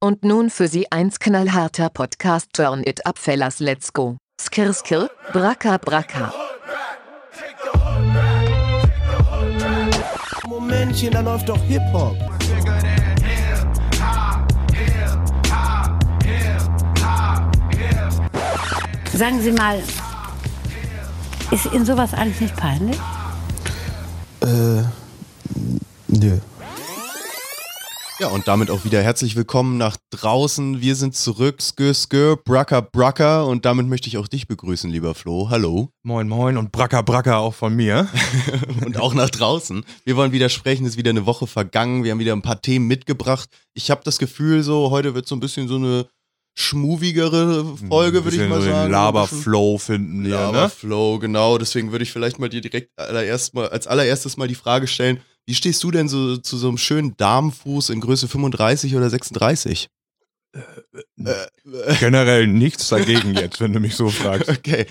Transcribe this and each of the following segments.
Und nun für Sie eins knallharter Podcast Turn It Up Fellas Let's Go. Skir skir, braka braka. Momentchen, da läuft doch Hip-Hop. Sagen Sie mal, ist Ihnen sowas eigentlich nicht peinlich? Äh, nö. Ja, und damit auch wieder herzlich willkommen nach draußen. Wir sind zurück, skir skir, bracker bracker. Und damit möchte ich auch dich begrüßen, lieber Flo. Hallo. Moin, moin und Bracker, Bracker auch von mir. und auch nach draußen. Wir wollen wieder sprechen, es ist wieder eine Woche vergangen. Wir haben wieder ein paar Themen mitgebracht. Ich habe das Gefühl, so heute wird so ein bisschen so eine schmovigere Folge, würde ich mal so sagen. Laberflow finden wir, ne? Laberflow, genau. Deswegen würde ich vielleicht mal dir direkt allererst mal, als allererstes mal die Frage stellen, wie stehst du denn so zu so einem schönen Damenfuß in Größe 35 oder 36? Generell nichts dagegen jetzt, wenn du mich so fragst. Okay.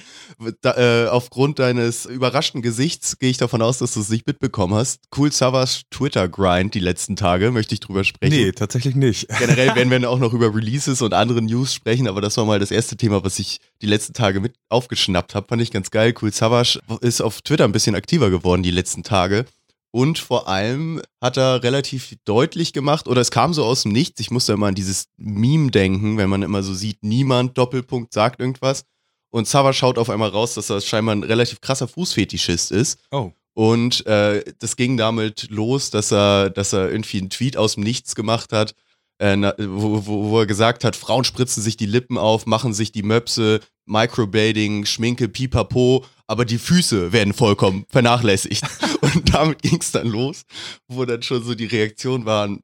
Da, äh, aufgrund deines überraschten Gesichts gehe ich davon aus, dass du es nicht mitbekommen hast. Cool Savas Twitter-Grind die letzten Tage, möchte ich drüber sprechen. Nee, tatsächlich nicht. Generell werden wir auch noch über Releases und andere News sprechen, aber das war mal das erste Thema, was ich die letzten Tage mit aufgeschnappt habe. Fand ich ganz geil. Cool Savas ist auf Twitter ein bisschen aktiver geworden die letzten Tage. Und vor allem hat er relativ deutlich gemacht, oder es kam so aus dem Nichts, ich musste immer an dieses Meme denken, wenn man immer so sieht, niemand Doppelpunkt sagt irgendwas. Und Zava schaut auf einmal raus, dass er scheinbar ein relativ krasser Fußfetischist ist. Oh. Und äh, das ging damit los, dass er, dass er irgendwie einen Tweet aus dem Nichts gemacht hat, äh, wo, wo, wo er gesagt hat, Frauen spritzen sich die Lippen auf, machen sich die Möpse, Microblading, Schminke, Pipapo, aber die Füße werden vollkommen vernachlässigt. Und damit ging es dann los, wo dann schon so die Reaktionen waren,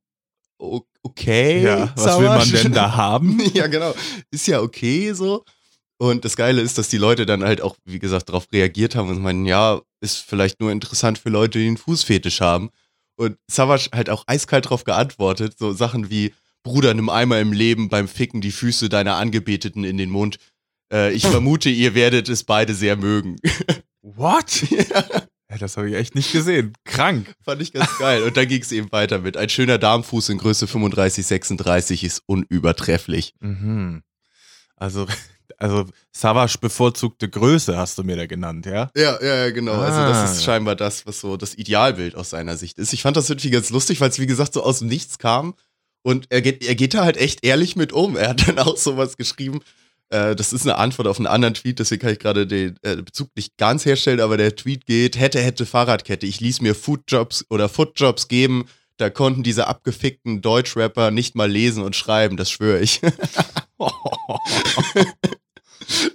okay. Ja, was will man denn da haben? ja, genau. Ist ja okay so. Und das Geile ist, dass die Leute dann halt auch, wie gesagt, darauf reagiert haben und meinen, ja, ist vielleicht nur interessant für Leute, die einen Fußfetisch haben. Und Savage halt auch eiskalt darauf geantwortet, so Sachen wie, Bruder, nimm einmal im Leben beim Ficken die Füße deiner Angebeteten in den Mund. Äh, ich vermute, ihr werdet es beide sehr mögen. What? ja. Das habe ich echt nicht gesehen. Krank. Fand ich ganz geil. Und dann ging es eben weiter mit. Ein schöner Darmfuß in Größe 35, 36 ist unübertrefflich. Mhm. Also, also Savage bevorzugte Größe hast du mir da genannt, ja? Ja, ja, genau. Ah. Also das ist scheinbar das, was so das Idealbild aus seiner Sicht ist. Ich fand das irgendwie ganz lustig, weil es wie gesagt so aus dem Nichts kam. Und er geht, er geht da halt echt ehrlich mit um. Er hat dann auch sowas geschrieben, äh, das ist eine Antwort auf einen anderen Tweet, deswegen kann ich gerade den äh, Bezug nicht ganz herstellen, aber der Tweet geht, hätte, hätte Fahrradkette. Ich ließ mir Foodjobs oder Footjobs geben, da konnten diese abgefickten Deutschrapper nicht mal lesen und schreiben, das schwöre ich.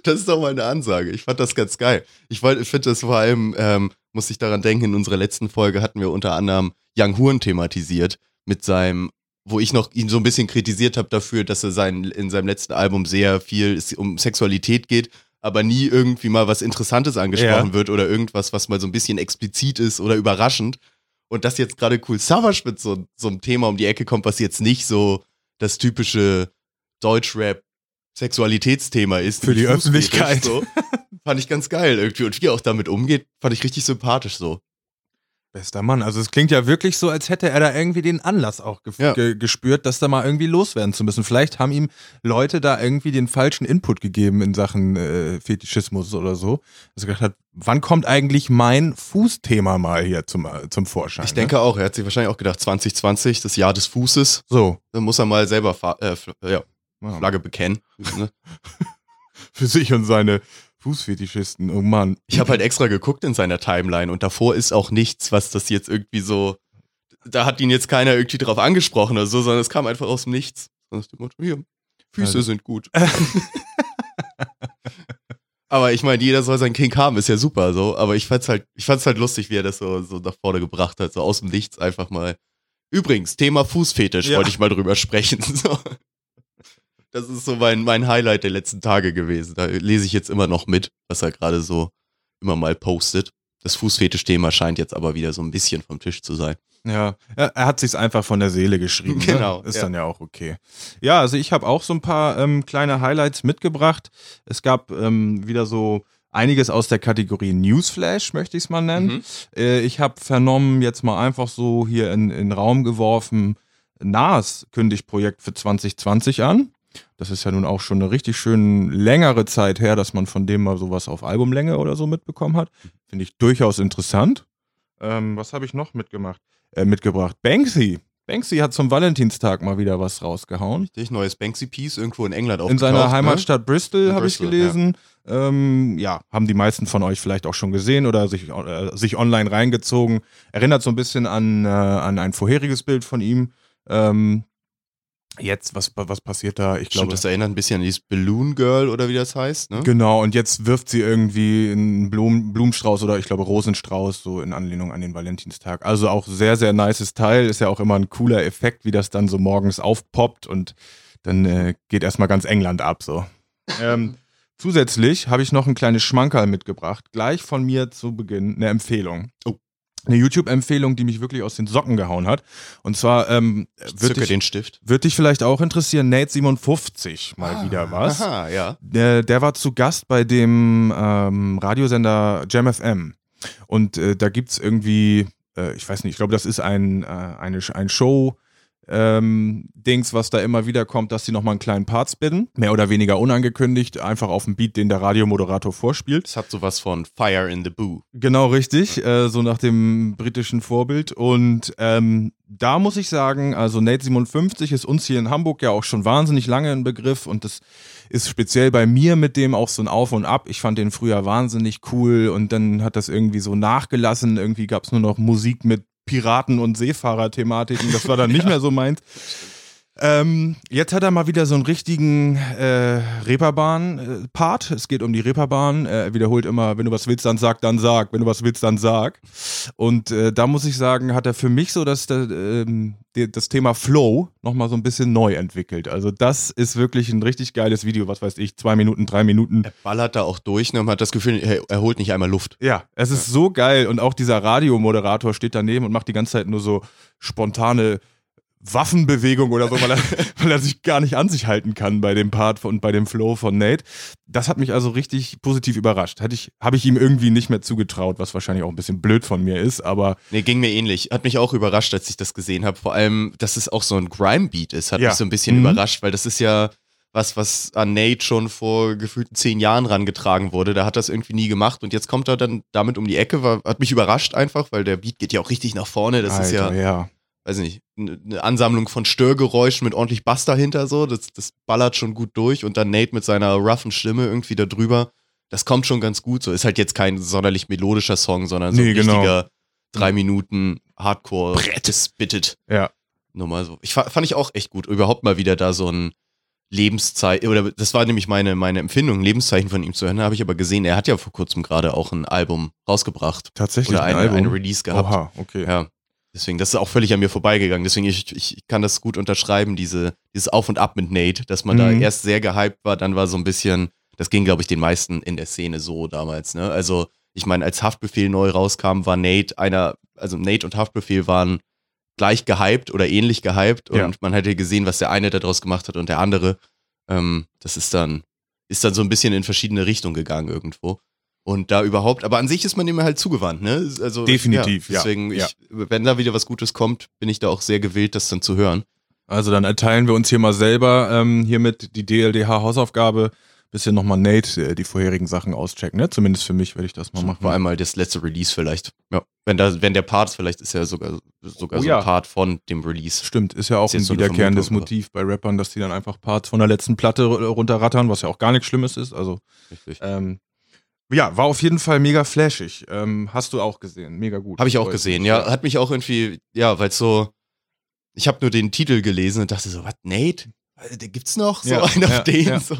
das ist doch mal eine Ansage. Ich fand das ganz geil. Ich, ich finde das vor allem, ähm, muss ich daran denken, in unserer letzten Folge hatten wir unter anderem Young Horn thematisiert mit seinem wo ich noch ihn so ein bisschen kritisiert habe dafür, dass er sein, in seinem letzten Album sehr viel um Sexualität geht, aber nie irgendwie mal was Interessantes angesprochen ja. wird oder irgendwas, was mal so ein bisschen explizit ist oder überraschend. Und dass jetzt gerade Cool Savage mit so, so einem Thema um die Ecke kommt, was jetzt nicht so das typische Deutschrap Sexualitätsthema ist. Für die Öffentlichkeit. So, fand ich ganz geil irgendwie. Und wie er auch damit umgeht, fand ich richtig sympathisch so. Bester Mann. Also es klingt ja wirklich so, als hätte er da irgendwie den Anlass auch ge ja. ge gespürt, dass da mal irgendwie loswerden zu müssen. Vielleicht haben ihm Leute da irgendwie den falschen Input gegeben in Sachen äh, Fetischismus oder so. Dass er gedacht hat, wann kommt eigentlich mein Fußthema mal hier zum, äh, zum Vorschein? Ich ne? denke auch, er hat sich wahrscheinlich auch gedacht, 2020, das Jahr des Fußes. So. Dann muss er mal selber äh, ja, Flagge bekennen. Ne? Für sich und seine Fußfetischisten, oh Mann. Ich habe halt extra geguckt in seiner Timeline und davor ist auch nichts, was das jetzt irgendwie so. Da hat ihn jetzt keiner irgendwie drauf angesprochen oder so, sondern es kam einfach aus dem Nichts. Hier, Füße also. sind gut. aber ich meine, jeder soll sein King haben, ist ja super so. Aber ich fand's halt, ich fand's halt lustig, wie er das so, so nach vorne gebracht hat, so aus dem Nichts einfach mal. Übrigens, Thema Fußfetisch ja. wollte ich mal drüber sprechen. So. Das ist so mein, mein Highlight der letzten Tage gewesen. Da lese ich jetzt immer noch mit, was er gerade so immer mal postet. Das Fußfetisch-Thema scheint jetzt aber wieder so ein bisschen vom Tisch zu sein. Ja, er, hat sich's einfach von der Seele geschrieben. Ne? Genau. Ne? Ist ja. dann ja auch okay. Ja, also ich habe auch so ein paar ähm, kleine Highlights mitgebracht. Es gab ähm, wieder so einiges aus der Kategorie Newsflash, möchte ich es mal nennen. Mhm. Äh, ich habe vernommen, jetzt mal einfach so hier in, in den Raum geworfen, Nas kündigt Projekt für 2020 an. Das ist ja nun auch schon eine richtig schön längere Zeit her, dass man von dem mal sowas auf Albumlänge oder so mitbekommen hat. Finde ich durchaus interessant. Ähm, was habe ich noch mitgemacht? Äh, mitgebracht? Banksy. Banksy hat zum Valentinstag mal wieder was rausgehauen. Richtig, neues Banksy-Piece irgendwo in England In aufgetaucht. seiner ne? Heimatstadt Bristol In habe ich Bristol, gelesen. Ja. Ähm, ja, haben die meisten von euch vielleicht auch schon gesehen oder sich, äh, sich online reingezogen. Erinnert so ein bisschen an, äh, an ein vorheriges Bild von ihm. Ähm, jetzt, was, was passiert da? Ich Stimmt, glaube, das erinnert ein bisschen an dieses Balloon Girl oder wie das heißt, ne? Genau, und jetzt wirft sie irgendwie einen Blumen, Blumenstrauß oder ich glaube Rosenstrauß, so in Anlehnung an den Valentinstag. Also auch sehr, sehr nices Teil. Ist ja auch immer ein cooler Effekt, wie das dann so morgens aufpoppt und dann äh, geht erstmal ganz England ab. So. ähm, zusätzlich habe ich noch ein kleines Schmankerl mitgebracht. Gleich von mir zu Beginn eine Empfehlung. Oh. Eine YouTube-Empfehlung, die mich wirklich aus den Socken gehauen hat. Und zwar ähm, Ich wird dich, den Stift. wird dich vielleicht auch interessieren, Nate 57 mal wieder was. Aha, ja. Der, der war zu Gast bei dem ähm, Radiosender Jam FM. Und äh, da gibt es irgendwie, äh, ich weiß nicht, ich glaube, das ist ein, äh, eine, ein Show. Ähm, Dings, was da immer wieder kommt, dass sie nochmal einen kleinen Part spinnen. Mehr oder weniger unangekündigt, einfach auf dem Beat, den der Radiomoderator vorspielt. Es hat sowas von Fire in the Boo. Genau richtig, äh, so nach dem britischen Vorbild. Und ähm, da muss ich sagen, also Nate 57 ist uns hier in Hamburg ja auch schon wahnsinnig lange ein Begriff und das ist speziell bei mir mit dem auch so ein Auf und Ab. Ich fand den früher wahnsinnig cool und dann hat das irgendwie so nachgelassen. Irgendwie gab es nur noch Musik mit Piraten- und Seefahrer-Thematiken. Das war dann nicht mehr so meins. Ähm, jetzt hat er mal wieder so einen richtigen äh, Reeperbahn-Part. Es geht um die Reeperbahn. Äh, Er wiederholt immer, wenn du was willst, dann sag, dann sag. Wenn du was willst, dann sag. Und äh, da muss ich sagen, hat er für mich so das, das, die- das Thema Flow nochmal so ein bisschen neu entwickelt. Also das ist wirklich ein richtig geiles Video. Was weiß ich, zwei Minuten, drei Minuten. Er ballert da auch durch ne, und hat das Gefühl, er holt nicht einmal Luft. Ja, es ist so geil. Und auch dieser Radiomoderator steht daneben und macht die ganze Zeit nur so spontane Waffenbewegung oder so, weil er, weil er sich gar nicht an sich halten kann bei dem Part und bei dem Flow von Nate. Das hat mich also richtig positiv überrascht. Hätte ich, habe ich ihm irgendwie nicht mehr zugetraut, was wahrscheinlich auch ein bisschen blöd von mir ist, aber Nee, ging mir ähnlich. Hat mich auch überrascht, als ich das gesehen habe. Vor allem, dass es auch so ein Grime-Beat ist, hat Ja. mich so ein bisschen Mhm. überrascht, weil das ist ja was, was an Nate schon vor gefühlten zehn Jahren rangetragen wurde. Da hat das irgendwie nie gemacht und jetzt kommt er dann damit um die Ecke. War, hat mich überrascht einfach, weil der Beat geht ja auch richtig nach vorne. Das ist ja, Alter, ja. Weiß ich nicht, eine Ansammlung von Störgeräuschen mit ordentlich Bass dahinter so. Das, das ballert schon gut durch und dann Nate mit seiner roughen Stimme irgendwie da drüber. Das kommt schon ganz gut so. Ist halt jetzt kein sonderlich melodischer Song, sondern so Nee, ein genau. richtiger drei Minuten Hardcore Brett. gespittet. Ja. Nur mal so. Ich fa- fand ich auch echt gut. Überhaupt mal wieder da so ein Lebenszeichen, oder das war nämlich meine, meine Empfindung, ein Lebenszeichen von ihm zu hören. Da habe ich aber gesehen, er hat ja vor kurzem gerade auch ein Album rausgebracht. Tatsächlich Oder ein eine, Album. eine Release gehabt. Oha, okay. Ja. Deswegen, das ist auch völlig an mir vorbeigegangen. Deswegen, ich, ich kann das gut unterschreiben, diese, dieses Auf und Ab mit Nate, dass man da Mhm. erst sehr gehypt war, dann war so ein bisschen, das ging, glaube ich, den meisten in der Szene so damals, ne? Also, ich meine, als Haftbefehl neu rauskam, war Nate einer, also Nate und Haftbefehl waren gleich gehypt oder ähnlich gehypt und Ja. man hätte gesehen, was der eine daraus gemacht hat und der andere. Ähm, das ist dann, ist dann so ein bisschen in verschiedene Richtungen gegangen irgendwo. Und da überhaupt, aber an sich ist man dem halt zugewandt, ne? Also, Definitiv, ja. Deswegen, Ja. Ich, wenn da wieder was Gutes kommt, bin ich da auch sehr gewillt, das dann zu hören. Also dann erteilen wir uns hier mal selber ähm, hiermit die DLDH-Hausaufgabe. Bisschen nochmal Nate äh, die vorherigen Sachen auschecken, ne? Zumindest für mich werde ich das mal machen. Vor allem mal das letzte Release vielleicht. Ja. Wenn da, wenn der Part, vielleicht ist ja sogar, sogar Oh so ja. ein Part von dem Release. Stimmt, ist ja auch Ist ein so wiederkehrendes Vermutung, Motiv bei Rappern, dass die dann einfach Parts von der letzten Platte runterrattern, was ja auch gar nichts Schlimmes ist. Also, Richtig. ähm, ja, war auf jeden Fall mega flashig. Ähm, hast du auch gesehen, mega gut. Habe ich auch gesehen, ja. Hat mich auch irgendwie, ja, weil so, ich habe nur den Titel gelesen und dachte so, was, Nate? Äh, Der gibt's noch? So Ja, einen auf ja, den? ja. So.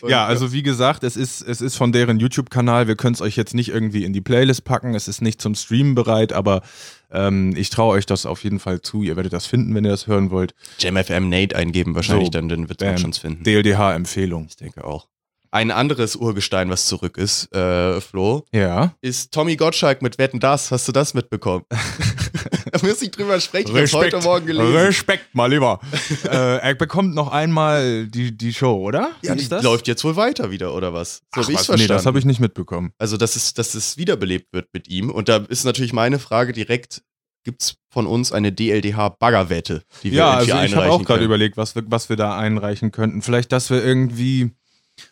Und, Ja, also wie gesagt, es ist, es ist von deren YouTube-Kanal. Wir können es euch jetzt nicht irgendwie in die Playlist packen. Es ist nicht zum Streamen bereit, aber ähm, ich traue euch das auf jeden Fall zu. Ihr werdet das finden, wenn ihr das hören wollt. JamFM Nate eingeben wahrscheinlich, So, dann, dann wird man schon finden. DLDH-Empfehlung. Ich denke auch. Ein anderes Urgestein, was zurück ist, äh, Flo, Ja. ist Tommy Gottschalk mit Wetten Das. Hast du das mitbekommen? da muss ich drüber sprechen. Ich hab's heute Morgen gelesen. Respekt, mal lieber. äh, er bekommt noch einmal die, die Show, oder? Ja, die läuft jetzt wohl weiter wieder, oder was? So Ach, hab ich's was? verstanden. Nee, das habe ich nicht mitbekommen. Also, dass es, dass es wiederbelebt wird mit ihm. Und da ist natürlich meine Frage direkt gibt's von uns eine DLDH-Baggerwette, die wir Ja, irgendwie also ich habe einreichen auch gerade überlegt, was wir, was wir da einreichen könnten. Vielleicht, dass wir irgendwie,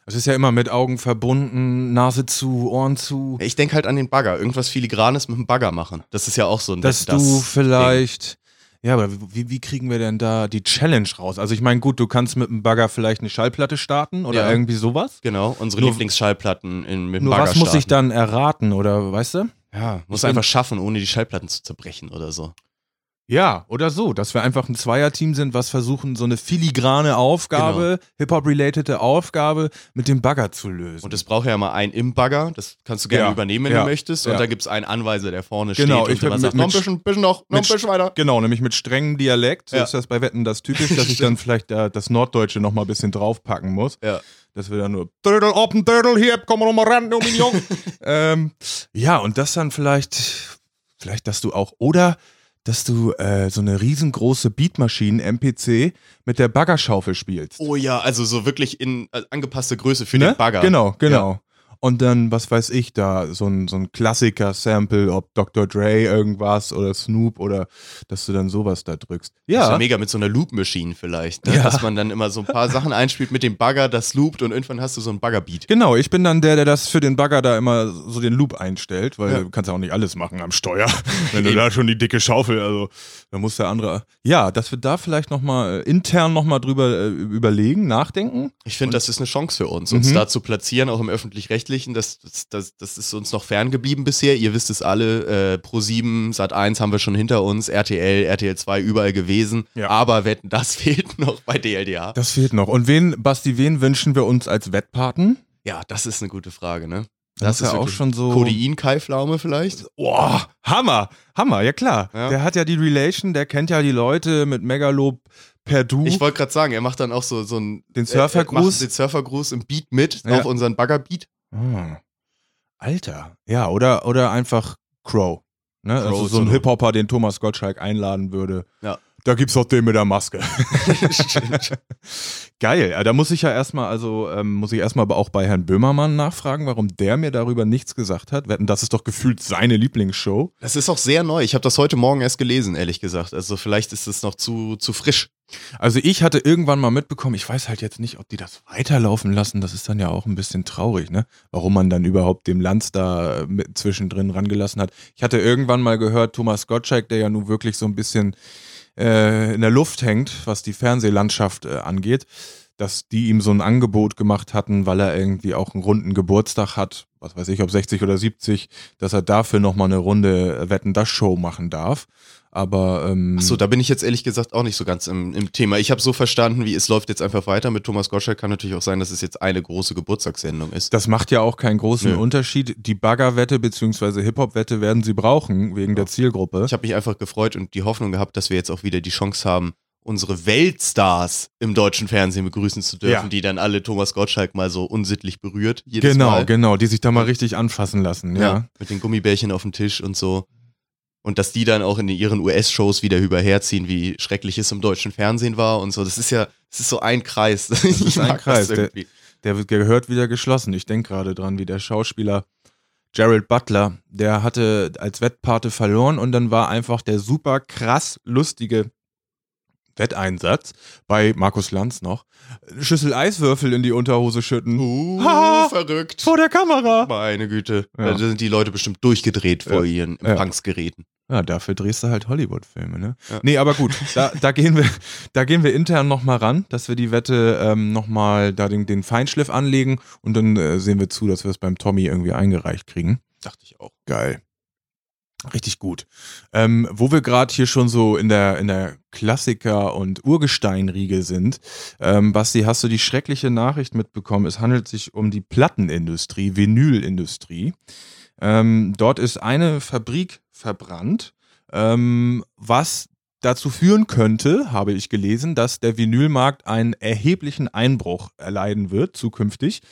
es ist ja immer mit Augen verbunden, Nase zu, Ohren zu, Ich denke halt an den Bagger. Irgendwas Filigranes mit dem Bagger machen. Das ist ja auch so ein dass das du Ding. vielleicht, ja, aber wie, wie kriegen wir denn da die Challenge raus? Also ich meine, gut, du kannst mit dem Bagger vielleicht eine Schallplatte starten oder Ja. irgendwie sowas. Genau, unsere Nur- Lieblingsschallplatten in, mit dem Nur Bagger was muss ich starten. dann erraten oder weißt du? Ja, muss Ich einfach schaffen, ohne die Schallplatten zu zerbrechen oder so. Ja, oder so, dass wir einfach ein Zweierteam sind, was versuchen, so eine filigrane Aufgabe, Hip-Hop-relatede Aufgabe mit dem Bagger zu lösen. Und es braucht ja mal einen im Bagger, das kannst du gerne Ja, übernehmen, wenn ja, du möchtest. Und ja. da gibt es einen Anweiser, der vorne Genau, steht ich und mit- sagt, noch ein bisschen, bisschen noch, noch ein bisschen weiter. Genau, nämlich mit strengem Dialekt. So ist das bei Wetten das typisch, dass ich dann vielleicht äh, das Norddeutsche noch mal ein bisschen draufpacken muss. Ja. Dass wir dann nur Dödel, open Dödel, hier, komm mal ran, du Mignon. ähm, ja, und das dann vielleicht, vielleicht, dass du auch, oder dass du äh, so eine riesengroße Beatmaschine, MPC, mit der Baggerschaufel spielst. Oh ja, also so wirklich in äh, angepasste Größe für Ne? den Bagger. Genau, genau. Und dann, was weiß ich, da so ein, so ein Klassiker-Sample, ob Dr. Dre irgendwas oder Snoop oder dass du dann sowas da drückst. Ja. Das ist Ja, mega mit so einer Loop-Machine vielleicht, ne? Ja. dass man dann immer so ein paar Sachen einspielt mit dem Bagger, das loopt und irgendwann hast du so einen Bagger-Beat. genau. Ich bin dann der, der das für den Bagger da immer so den Loop einstellt, weil Ja. du kannst ja auch nicht alles machen am Steuer. Wenn du da schon die dicke Schaufel, also da muss der andere. Ja, dass wir da vielleicht nochmal äh, intern nochmal drüber äh, überlegen, nachdenken. Ich finde, das ist eine Chance für uns, uns Mhm. da zu platzieren, auch im Öffentlich-Rechtlichen. Das, das, das, das ist uns noch ferngeblieben bisher. Ihr wisst es alle, äh, Pro7, Sat1 haben wir schon hinter uns, RTL, RTL 2 überall gewesen. Ja. Aber wetten, das fehlt noch bei DLDA. Das fehlt noch. Und wen, Basti, wen wünschen wir uns als Wettpaten? Ja, das ist eine gute Frage, ne? Das ist ja auch schon so. Codein-Kai-Pflaume vielleicht? Boah, Hammer, Hammer, ja klar. Ja. Der hat ja die Relation, der kennt ja die Leute mit Megalob per Du. Ich wollte gerade sagen, er macht dann auch so, so einen Den Surfergruß? er den Surfergruß im Beat mit Ja. auf unseren Baggerbeat. Ah. Alter. Ja, oder, oder einfach Crow. Ne? Crow also so ein. Hip-Hopper, den Thomas Gottschalk einladen würde. Ja. Da gibt's auch den mit der Maske. Geil. Da muss ich ja erstmal, also ähm, muss ich erstmal aber auch bei Herrn Böhmermann nachfragen, warum der mir darüber nichts gesagt hat. Wetten, das ist doch gefühlt seine Lieblingsshow. Das ist auch sehr neu. Ich habe das heute Morgen erst gelesen, ehrlich gesagt. Also vielleicht ist es noch zu, zu frisch. Also ich hatte irgendwann mal mitbekommen, ich weiß halt jetzt nicht, ob die das weiterlaufen lassen. Das ist dann ja auch ein bisschen traurig, ne? Warum man dann überhaupt dem Lanz da äh, mit zwischendrin rangelassen hat. Ich hatte irgendwann mal gehört, Thomas Gottschalk, der ja nun wirklich so ein bisschen äh, in der Luft hängt, was die Fernsehlandschaft äh, angeht, dass die ihm so ein Angebot gemacht hatten, weil er irgendwie auch einen runden Geburtstag hat, was weiß ich, ob 60 oder 70, dass er dafür nochmal eine Runde Wetten das Show machen darf. Aber ähm, Achso, da bin ich jetzt ehrlich gesagt auch nicht so ganz im, im Thema. Ich habe so verstanden, wie es läuft jetzt einfach weiter mit Thomas Gottschalk. Kann natürlich auch sein, dass es jetzt eine große Geburtstagssendung ist. Das macht ja auch keinen großen Nö. Unterschied. Die Baggerwette bzw. Hip-Hop-Wette werden sie brauchen, wegen der Zielgruppe. Ich habe mich einfach gefreut und die Hoffnung gehabt, dass wir jetzt auch wieder die Chance haben, unsere Weltstars im deutschen Fernsehen begrüßen zu dürfen, Ja. die dann alle Thomas Gottschalk mal so unsittlich berührt. Genau, Mal. genau, die sich da mal richtig anfassen lassen, ja. Ja, mit den Gummibärchen auf dem Tisch und so. Und dass die dann auch in ihren US-Shows wieder überherziehen, wie schrecklich es im deutschen Fernsehen war und so. Das ist ja, das ist so ein Kreis. Das ist ein Kreis, der- Der gehört wieder geschlossen. Ich denke gerade dran, wie der Schauspieler Gerald Butler, der hatte als Wettpate verloren und dann war einfach der super krass lustige Wetteinsatz bei Markus Lanz noch. Eine Schüssel Eiswürfel in die Unterhose schütten. Uh, Ha! verrückt. Vor der Kamera. Meine Güte. Ja. Da sind die Leute bestimmt durchgedreht vor Ja. ihren. Empfangsgeräten. Ja, dafür drehst du halt Hollywood-Filme, ne? Ja. Nee, aber gut, da, da, gehen wir, da gehen wir intern nochmal ran, dass wir die Wette ähm, nochmal da den, den Feinschliff anlegen und dann äh, sehen wir zu, dass wir es beim Tommy irgendwie eingereicht kriegen. Dachte ich auch. Geil. Richtig gut. Ähm, wo wir gerade hier schon so in der, in der Klassiker- und Urgesteinriege sind, ähm, Basti, hast du die schreckliche Nachricht mitbekommen? Es handelt sich um die Plattenindustrie, Vinylindustrie. Ähm, dort ist eine Fabrik verbrannt, ähm, was dazu führen könnte, habe ich gelesen, dass der Vinylmarkt einen erheblichen Einbruch erleiden wird zukünftig.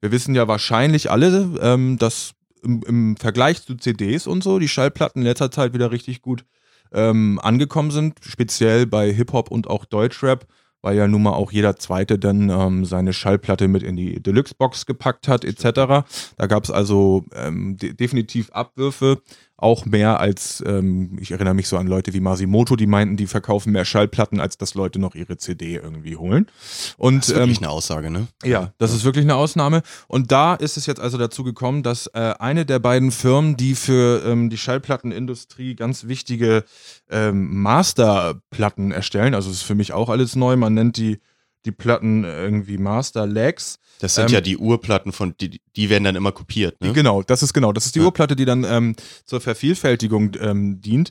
Wir wissen ja wahrscheinlich alle, ähm, dass im, im Vergleich zu CDs und so die Schallplatten in letzter Zeit wieder richtig gut ähm, angekommen sind, speziell bei Hip-Hop und auch Deutschrap, weil ja nun mal auch jeder Zweite dann ähm, seine Schallplatte mit in die Deluxe-Box gepackt hat, etc. Da gab es also ähm, de definitiv Abwürfe. Auch mehr als, ähm, ich erinnere mich so an Leute wie Masimoto, die meinten, die verkaufen mehr Schallplatten, als dass Leute noch ihre CD irgendwie holen. Und, Das ist wirklich ähm, eine Aussage, ne? ja, das ist wirklich eine Ausnahme. Und da ist es jetzt also dazu gekommen, dass äh, eine der beiden Firmen, die für ähm, die Schallplattenindustrie ganz wichtige ähm, Masterplatten erstellen, also das ist für mich auch alles neu, man nennt die, die Platten irgendwie Master Legs. Das sind Ähm, ja die Urplatten von, die, die werden dann immer kopiert, ne? Genau, das ist genau, das ist die Ja. Urplatte, die dann ähm, zur Vervielfältigung ähm, dient.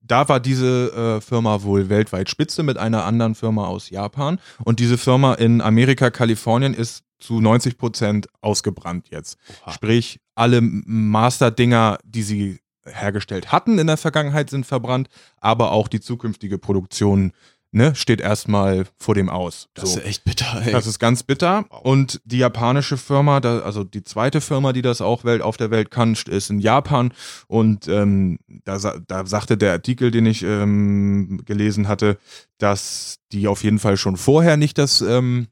Da war diese äh, Firma wohl weltweit Spitze mit einer anderen Firma aus Japan. Und diese Firma in Amerika, Kalifornien ist zu 90 Prozent ausgebrannt jetzt. Oha. Sprich, alle Master-Dinger, die sie hergestellt hatten in der Vergangenheit, sind verbrannt, aber auch die zukünftige Produktion ne, steht erstmal vor dem Aus. Das So. ist echt bitter, ey. Das ist ganz bitter. Und die japanische Firma, da, also die zweite Firma, die das auch Welt, auf der Welt kann, ist in Japan. Und ähm, da, da sagte der Artikel, den ich ähm, gelesen hatte, dass die auf jeden Fall schon vorher nicht das ähm,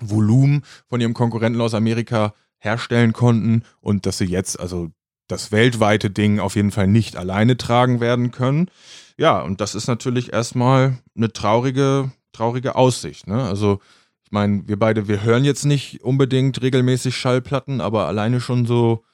Volumen von ihrem Konkurrenten aus Amerika herstellen konnten und dass sie jetzt also das weltweite Ding auf jeden Fall nicht alleine tragen werden können. Ja, und das ist natürlich erstmal eine traurige, traurige Aussicht. Ne? Also, ich meine, wir beide, wir hören jetzt nicht unbedingt regelmäßig Schallplatten, aber alleine schon so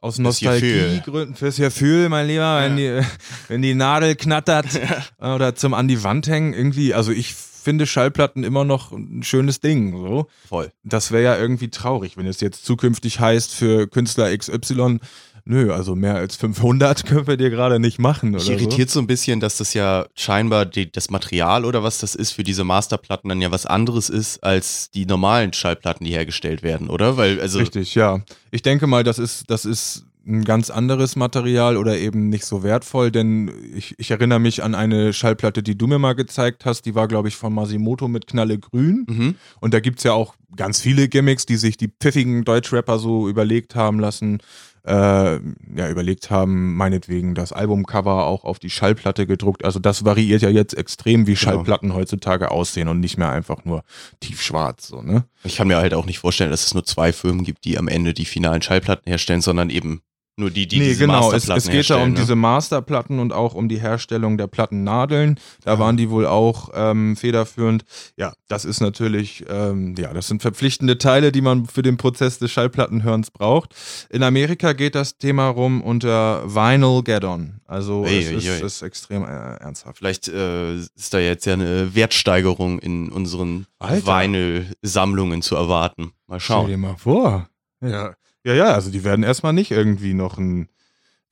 aus. Nostalgiegründen, fürs Gefühl, mein Lieber, wenn, die, wenn die Nadel knattert oder zum an die Wand hängen, irgendwie, also ich finde Schallplatten immer noch ein schönes Ding. So. Voll. Das wäre ja irgendwie traurig, wenn es jetzt zukünftig heißt für Künstler XY, nö, also mehr als 500 können wir dir gerade nicht machen. Oder Mich irritiert so ein bisschen, dass das ja scheinbar die, das Material oder was das ist für diese Masterplatten dann ja was anderes ist als die normalen Schallplatten, die hergestellt werden, oder? Weil, so. also, Richtig, ja. Ich denke mal, das ist, das ist ein ganz anderes Material oder eben nicht so wertvoll, denn ich, ich erinnere mich an eine Schallplatte, die du mir mal gezeigt hast, die war, glaube ich, von Masimoto mit Knalle Grün. mhm. Und da gibt's ja auch ganz viele Gimmicks, die sich die pfiffigen Deutschrapper so überlegt haben lassen. Äh, ja, überlegt haben, meinetwegen das Albumcover auch auf die Schallplatte gedruckt. Also das variiert ja jetzt extrem, wie Schallplatten heutzutage aussehen und nicht mehr einfach nur tiefschwarz. So, ne? ich kann mir halt auch nicht vorstellen, dass es nur zwei Firmen gibt, die am Ende die finalen Schallplatten herstellen, sondern eben nur die, die nee, diese genau. Es, es geht ja um ne? diese Masterplatten und auch um die Herstellung der Plattennadeln. Da waren die wohl auch ähm, federführend. Ja, das ist natürlich, ähm, ja, das sind verpflichtende Teile, die man für den Prozess des Schallplattenhörens braucht. In Amerika geht das Thema rum unter Vinyl Get-On. Also Ui, es ui, ist, ui. ist extrem äh, ernsthaft. Vielleicht äh, ist da jetzt ja eine Wertsteigerung in unseren. Vinyl-Sammlungen zu erwarten. Mal Stell schauen. dir mal vor. Ja. Ja, ja, also die werden erstmal nicht irgendwie noch ein,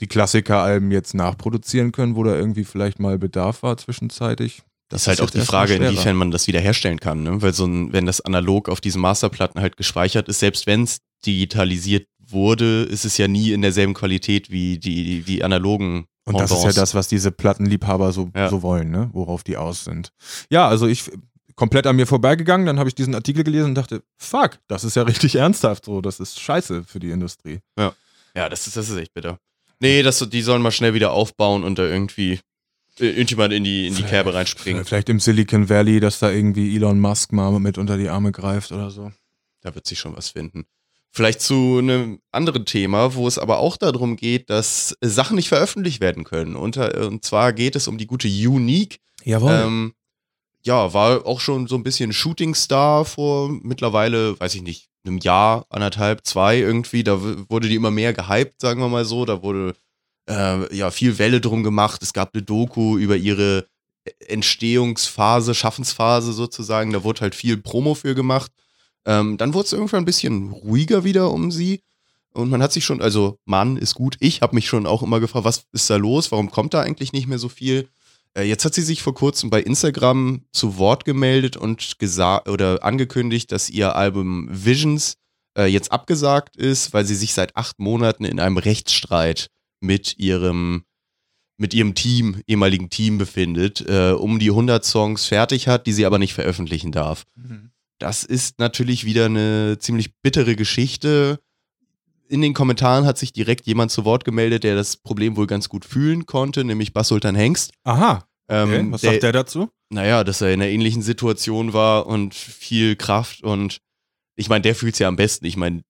die Klassikeralben jetzt nachproduzieren können, wo da irgendwie vielleicht mal Bedarf war zwischenzeitig. Das ist halt auch jetzt die Frage, inwiefern man das wieder herstellen kann, ne? Weil so ein, wenn das analog auf diesen Masterplatten halt gespeichert ist, selbst wenn es digitalisiert wurde, ist es ja nie in derselben Qualität wie die, die, die analogen. Und das ist ja das, was diese Plattenliebhaber so, Ja. so wollen, ne? worauf die aus sind. Ja, also ich komplett an mir vorbeigegangen, dann habe ich diesen Artikel gelesen und dachte, fuck, das ist ja richtig ernsthaft so, das ist scheiße für die Industrie. Ja, das ist, das ist echt bitter. Nee, das, die sollen mal schnell wieder aufbauen und da irgendwie äh, irgendjemand in die, in die Kerbe reinspringen. Vielleicht im Silicon Valley, dass da irgendwie Elon Musk mal mit unter die Arme greift oder so. Da wird sich schon was finden. Vielleicht zu einem anderen Thema, wo es aber auch darum geht, dass Sachen nicht veröffentlicht werden können. Und, und zwar geht es um die gute Unique. Jawohl. Ähm, ja, war auch schon so ein bisschen Shootingstar vor mittlerweile, weiß ich nicht, einem Jahr, anderthalb, zwei irgendwie. Da wurde die immer mehr gehypt, sagen wir mal so. Da wurde äh, ja viel Welle drum gemacht. Es gab eine Doku über ihre Entstehungsphase, Schaffensphase sozusagen. Da wurde halt viel Promo für gemacht. Ähm, dann wurde es irgendwann ein bisschen ruhiger wieder um sie. Und man hat sich schon, also Mann ist gut. Ich habe mich schon auch immer gefragt, was ist da los? Warum kommt da eigentlich nicht mehr so viel? Äh, jetzt hat sie sich vor kurzem bei Instagram zu Wort gemeldet und gesagt oder angekündigt, dass ihr Album Visions äh, jetzt abgesagt ist, weil sie sich seit acht Monaten in einem Rechtsstreit mit ihrem mit ihrem Team, ehemaligen Team befindet, äh, um die 100 Songs fertig hat, die sie aber nicht veröffentlichen darf. Das ist natürlich wieder eine ziemlich bittere Geschichte. In den Kommentaren hat sich direkt jemand zu Wort gemeldet, der das Problem wohl ganz gut fühlen konnte, nämlich Bas Sultan Hengst. Aha. Ähm, Okay. Was sagt der dazu? Naja, dass er in einer ähnlichen Situation war und viel Kraft und ich meine, der fühlt es ja am besten. Ich meine,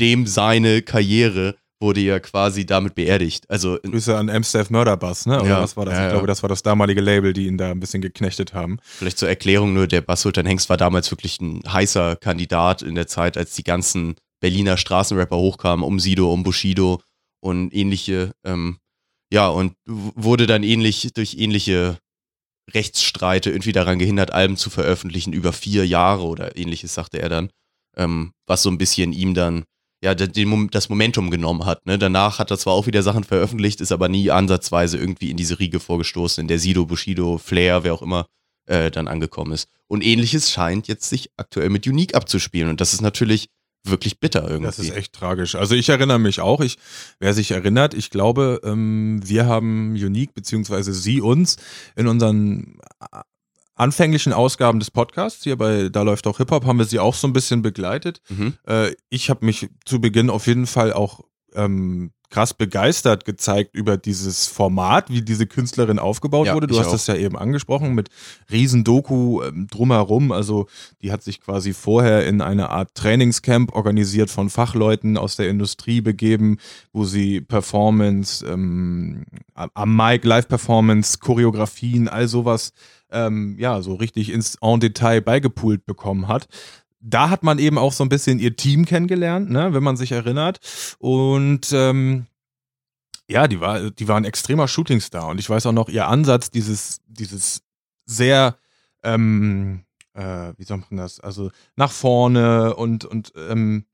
dem seine Karriere wurde ja quasi damit beerdigt. Also Grüße an Amstaff Mörderbass, ne? Oder Ja, was war das? ja, ich glaube, das war das damalige Label, die ihn da ein bisschen geknechtet haben. Vielleicht zur Erklärung nur, der Bass-Sultan Hengst war damals wirklich ein heißer Kandidat in der Zeit, als die ganzen Berliner Straßenrapper hochkamen, um Sido, um Bushido und ähnliche. Ähm, ja, und wurde dann ähnlich durch ähnliche Rechtsstreite irgendwie daran gehindert, Alben zu veröffentlichen, über vier Jahre oder ähnliches, sagte er dann. Ähm, was so ein bisschen ihm dann ja, den, das Momentum genommen hat. Ne? Danach hat er zwar auch wieder Sachen veröffentlicht, ist aber nie ansatzweise irgendwie in diese Riege vorgestoßen, in der Sido, Bushido, Flair, wer auch immer äh, dann angekommen ist. Und ähnliches scheint jetzt sich aktuell mit Unique abzuspielen. Und das ist natürlich wirklich bitter irgendwie. Das ist echt tragisch. Also ich erinnere mich auch, ich, wer sich erinnert, ich glaube, ähm, wir haben Unique, beziehungsweise Sie uns, in unseren äh, anfänglichen Ausgaben des Podcasts, hier bei Da läuft auch Hip-Hop, haben wir sie auch so ein bisschen begleitet. Mhm. Äh, ich habe mich zu Beginn auf jeden Fall auch ähm, krass begeistert gezeigt über dieses Format, wie diese Künstlerin aufgebaut Ja, wurde. Du hast auch. das ja eben angesprochen mit Riesendoku ähm, drumherum. Also die hat sich quasi vorher in eine Art Trainingscamp organisiert von Fachleuten aus der Industrie begeben, wo sie Performance, ähm, am- am Mic, Live-Performance, Choreografien, all sowas ähm, ja, so richtig ins en Detail beigepult bekommen hat. Da hat man eben auch so ein bisschen ihr Team kennengelernt, ne, wenn man sich erinnert. Und ähm, ja, die war, die war ein extremer Shootingstar. Und ich weiß auch noch, ihr Ansatz, dieses, dieses sehr, ähm, äh, wie sagt man das, also nach vorne und, und ähm,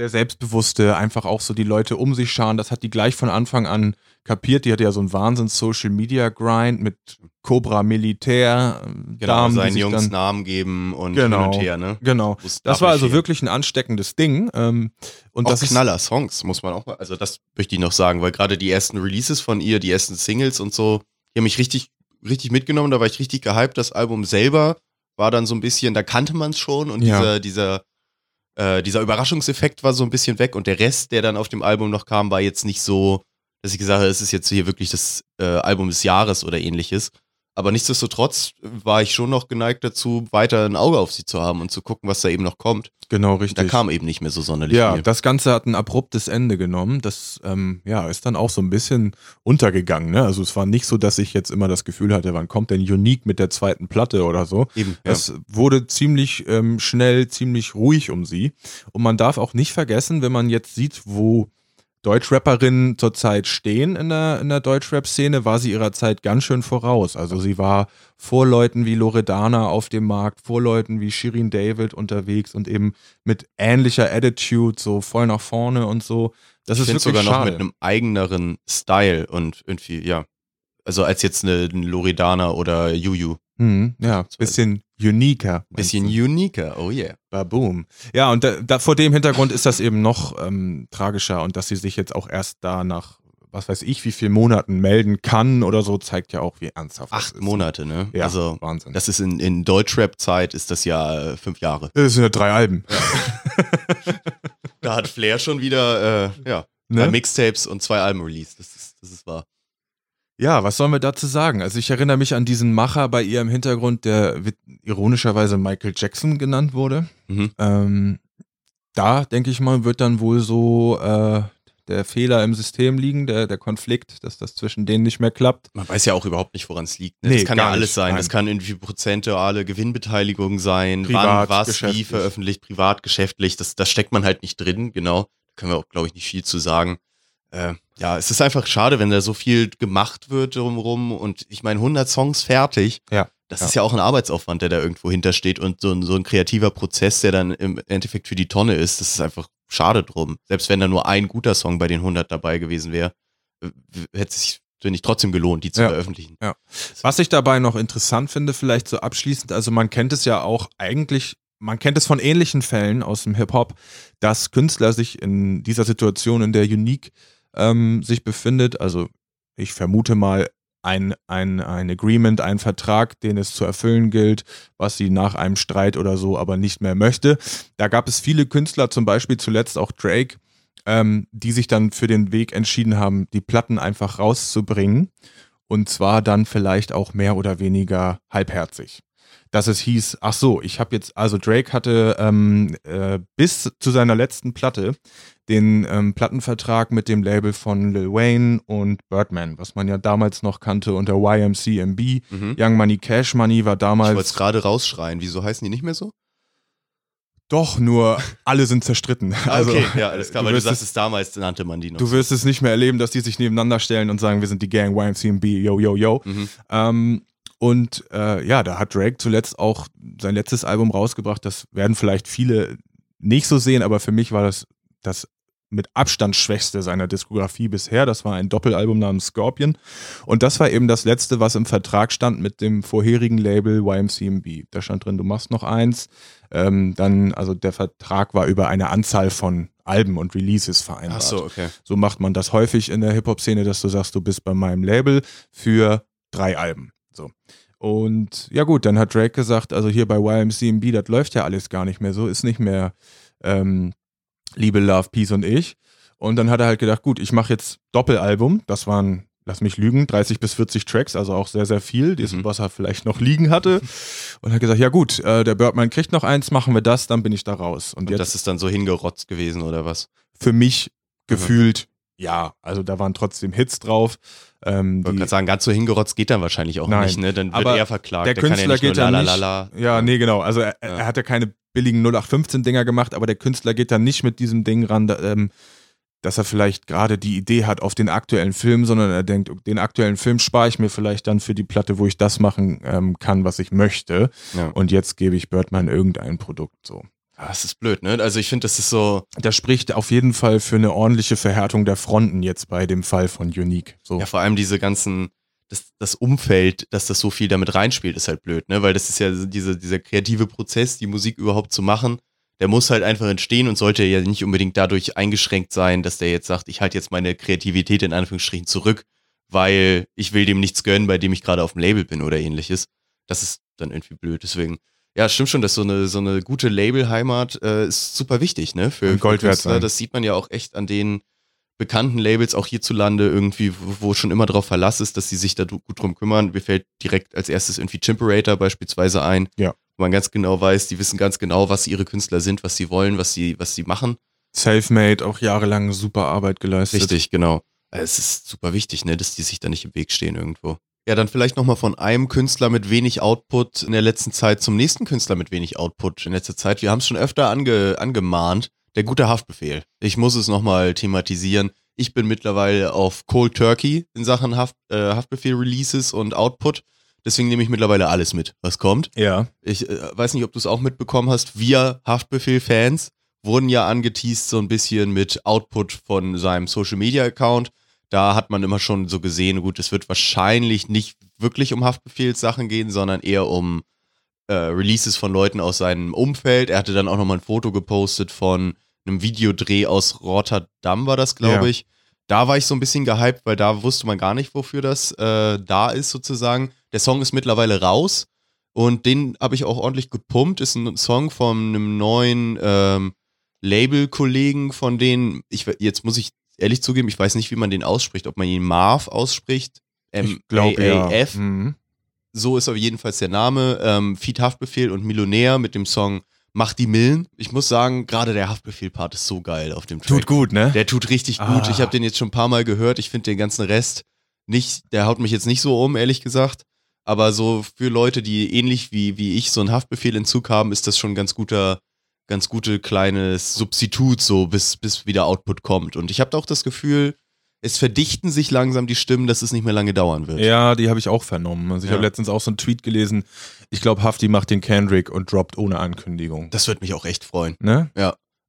sehr selbstbewusste, einfach auch so die Leute um sich scharen. Das hat die gleich von Anfang an kapiert. Die hatte ja so einen Wahnsinns-Social-Media-Grind mit Cobra Militär, ähm, Genau, Damen, seinen Jungs dann, Namen geben und Genau. hin und her, ne? Genau. Das darf war also fehlen. wirklich ein ansteckendes Ding. Ähm, und auch das ist Knaller-Songs, muss man auch mal, also das möchte ich noch sagen, weil gerade die ersten Releases von ihr, die ersten Singles und so, die haben mich richtig, richtig mitgenommen, da war ich richtig gehypt. Das Album selber war dann so ein bisschen, da kannte man es schon und Ja. dieser, dieser, äh, dieser Überraschungseffekt war so ein bisschen weg und der Rest, der dann auf dem Album noch kam, war jetzt nicht so, dass ich gesagt habe, es ist jetzt hier wirklich das äh, Album des Jahres oder ähnliches. Aber nichtsdestotrotz war ich schon noch geneigt dazu, weiter ein Auge auf sie zu haben und zu gucken, was da eben noch kommt. genau richtig. da kam eben nicht mehr so sonderlich ja, viel. das Ganze hat ein abruptes Ende genommen. Das ähm, ja, ist dann auch so ein bisschen untergegangen. Ne? Also es war nicht so, dass ich jetzt immer das Gefühl hatte, wann kommt denn Unique mit der zweiten Platte oder so. Eben, ja. Es wurde ziemlich ähm, schnell, ziemlich ruhig um sie. Und man darf auch nicht vergessen, wenn man jetzt sieht, wo Deutschrapperinnen zurzeit stehen in der, in der Deutschrap-Szene, war sie ihrer Zeit ganz schön voraus. Also sie war vor Leuten wie Loredana auf dem Markt, vor Leuten wie Shirin David unterwegs und eben mit ähnlicher Attitude, so voll nach vorne und so. Das ich ist finde wirklich sogar noch schade. mit einem eigeneren Style und irgendwie, ja. Also als jetzt eine, eine Loredana oder Juju. Mhm, ja, bisschen uniker. Bisschen du? uniker, oh yeah. Baboom. Ja, und da, da, vor dem Hintergrund ist das eben noch ähm, tragischer und dass sie sich jetzt auch erst da nach, was weiß ich, wie vielen Monaten melden kann oder so, zeigt ja auch, wie ernsthaft das Acht ist. Monate, ne? Ja, also Wahnsinn. das ist in, in Deutschrap-Zeit ist das ja äh, fünf Jahre. Das sind ja drei Alben. Da hat Flair schon wieder, äh, ja, Ne? Mixtapes und zwei Alben released. Das ist, das ist wahr. Ja, was sollen wir dazu sagen? Also ich erinnere mich an diesen Macher bei ihr im Hintergrund, der ironischerweise Michael Jackson genannt wurde. Mhm. Ähm, da, denke ich mal, wird dann wohl so äh, der Fehler im System liegen, der, der Konflikt, dass das zwischen denen nicht mehr klappt. Man weiß ja auch überhaupt nicht, woran es liegt. Ne? Nee, das kann ja alles sein. nein. Das kann irgendwie prozentuale Gewinnbeteiligung sein, Privat, wann was wie veröffentlicht, privat, geschäftlich. Das, das steckt man halt nicht drin, genau. Da können wir auch, glaube ich, nicht viel zu sagen. Äh, ja, es ist einfach schade, wenn da so viel gemacht wird drumherum und ich meine, 100 Songs fertig. Ja. Das Ja. ist ja auch ein Arbeitsaufwand, der da irgendwo hintersteht und so ein, so ein kreativer Prozess, der dann im Endeffekt für die Tonne ist. Das ist einfach schade drum. Selbst wenn da nur ein guter Song bei den 100 dabei gewesen wäre, hätte es sich, finde ich, trotzdem gelohnt, die zu Ja. veröffentlichen. Ja. Was ich dabei noch interessant finde, vielleicht so abschließend, also man kennt es ja auch eigentlich, man kennt es von ähnlichen Fällen aus dem Hip-Hop, dass Künstler sich in dieser Situation, in der Unique ähm, sich befindet, also ich vermute mal ein, ein, ein Agreement, ein Vertrag, den es zu erfüllen gilt, was sie nach einem Streit oder so aber nicht mehr möchte. Da gab es viele Künstler, zum Beispiel zuletzt auch Drake, ähm, die sich dann für den Weg entschieden haben, die Platten einfach rauszubringen. Und zwar dann vielleicht auch mehr oder weniger halbherzig. Dass es hieß, ach so, ich habe jetzt, also Drake hatte ähm, äh, bis zu seiner letzten Platte den ähm, Plattenvertrag mit dem Label von Lil Wayne und Birdman, was man ja damals noch kannte unter YMCMB. Mhm. Young Money Cash Money war Ich wollte damals es gerade rausschreien. Wieso heißen die nicht mehr so? doch nur alle sind zerstritten. Also, okay, ja, alles klar, du weil du sagst, es- damals nannte man die noch. Du wirst es nicht mehr erleben, dass die sich nebeneinander stellen und sagen, wir sind die Gang YMCMB, yo, yo, yo. Mhm. Ähm, und äh, ja, da hat Drake zuletzt auch sein letztes Album rausgebracht. Das werden vielleicht viele nicht so sehen, aber für mich war das das mit Abstand schwächste seiner Diskografie bisher. Das war ein Doppelalbum namens Scorpion. Und das war eben das letzte, was im Vertrag stand mit dem vorherigen Label YMCMB. Da stand drin, du machst noch eins. Ähm, dann, also der Vertrag war über eine Anzahl von Alben und Releases vereinbart. Ach so, okay. So macht man das häufig in der Hip-Hop-Szene, dass du sagst, du bist bei meinem Label für drei Alben. So. Und ja gut, dann hat Drake gesagt, also hier bei YMCMB, das läuft ja alles gar nicht mehr so, ist nicht mehr ähm, Liebe, Love, Peace und ich. Und dann hat er halt gedacht, gut, ich mache jetzt Doppelalbum. Das waren, lass mich lügen, 30 bis 40 Tracks, also auch sehr, sehr viel, das, Mhm. was er vielleicht noch liegen hatte. Und hat gesagt, ja gut, äh, der Birdman kriegt noch eins, machen wir das, dann bin ich da raus. Und Und jetzt das ist dann so hingerotzt gewesen oder was? für mich gefühlt, ja, also da waren trotzdem Hits drauf. Ähm, Ich wollte gerade sagen, ganz so hingerotzt geht dann wahrscheinlich auch Nein. nicht, ne? Dann wird er verklagt. der ja Künstler nur geht dann nicht. Ja, nee, genau. Also er, Ja. er hat ja keine billigen 0815-Dinger gemacht, aber der Künstler geht dann nicht mit diesem Ding ran, da, ähm, dass er vielleicht gerade die Idee hat auf den aktuellen Film, sondern er denkt, den aktuellen Film spare ich mir vielleicht dann für die Platte, wo ich das machen ähm, kann, was ich möchte. Ja. Und jetzt gebe ich Birdman irgendein Produkt so. Ah, Das ist blöd, ne? Also ich finde, das ist so, Das spricht auf jeden Fall für eine ordentliche Verhärtung der Fronten jetzt bei dem Fall von Unique. So. ja, vor allem diese ganzen, das, das Umfeld, dass das so viel damit reinspielt, ist halt blöd, ne? Weil das ist ja diese, dieser kreative Prozess, die Musik überhaupt zu machen, der muss halt einfach entstehen und sollte ja nicht unbedingt dadurch eingeschränkt sein, dass der jetzt sagt, ich halte jetzt meine Kreativität in Anführungsstrichen zurück, weil ich will dem nichts gönnen, bei dem ich gerade auf dem Label bin oder ähnliches. Das ist dann irgendwie blöd. Deswegen, ja, stimmt schon, dass so eine, so eine gute Labelheimat äh, ist super wichtig, ne? Für, Und Gold für wert Künstler. Das sieht man ja auch echt an den bekannten Labels, auch hierzulande irgendwie, wo, schon immer drauf Verlass ist, dass sie sich da gut drum kümmern. Mir fällt direkt als erstes irgendwie Chimperator beispielsweise ein. Ja. Wo man ganz genau weiß, die wissen ganz genau, was ihre Künstler sind, was sie wollen, was sie, was sie machen. Selfmade, auch jahrelang super Arbeit geleistet. Richtig, genau. Es ist super wichtig, ne, dass die sich da nicht im Weg stehen irgendwo. Ja, dann vielleicht nochmal von einem Künstler mit wenig Output in der letzten Zeit zum nächsten Künstler mit wenig Output in letzter Zeit. Wir haben es schon öfter ange, angemahnt. Der gute Haftbefehl. Ich muss es nochmal thematisieren. Ich bin mittlerweile auf Cold Turkey in Sachen Haft, äh, Haftbefehl-Releases und Output. Deswegen nehme ich mittlerweile alles mit, was kommt. Ja. Ich äh, weiß nicht, ob du es auch mitbekommen hast. Wir Haftbefehl-Fans wurden ja angeteased so ein bisschen mit Output von seinem Social-Media-Account. Da hat man immer schon so gesehen, gut, es wird wahrscheinlich nicht wirklich um Haftbefehlssachen gehen, sondern eher um äh, Releases von Leuten aus seinem Umfeld. Er hatte dann auch nochmal ein Foto gepostet von einem Videodreh aus Rotterdam, war das, glaube Ja. ich. Da war ich so ein bisschen gehypt, weil da wusste man gar nicht, wofür das äh, da ist, sozusagen. Der Song ist mittlerweile raus und den habe ich auch ordentlich gepumpt. Ist ein Song von einem neuen ähm, Label-Kollegen von denen. Ich, jetzt muss ich ehrlich zugeben, ich weiß nicht, wie man den ausspricht, ob man ihn Marv ausspricht. Ich glaube ja. M-A-A-F. Mhm. So ist auf jeden Fall der Name. Ähm, Feed Haftbefehl und Millionär mit dem Song Mach die Millen. Ich muss sagen, gerade der Haftbefehl-Part ist so geil auf dem Track. Tut gut, ne? Der tut richtig Ah. gut. Ich habe den jetzt schon ein paar Mal gehört. Ich finde den ganzen Rest nicht, der haut mich jetzt nicht so um, ehrlich gesagt. Aber so für Leute, die ähnlich wie, wie ich so einen Haftbefehl-Entzug haben, ist das schon ein ganz guter, ganz gute kleines Substitut, so bis, bis wieder Output kommt. Und ich habe auch das Gefühl, es verdichten sich langsam die Stimmen, dass es nicht mehr lange dauern wird. Ja, die habe ich auch vernommen. Also ich Ja. habe letztens auch so einen Tweet gelesen. Ich glaube, Hafti macht den Kendrick und droppt ohne Ankündigung. Das wird mich auch echt freuen. Ne?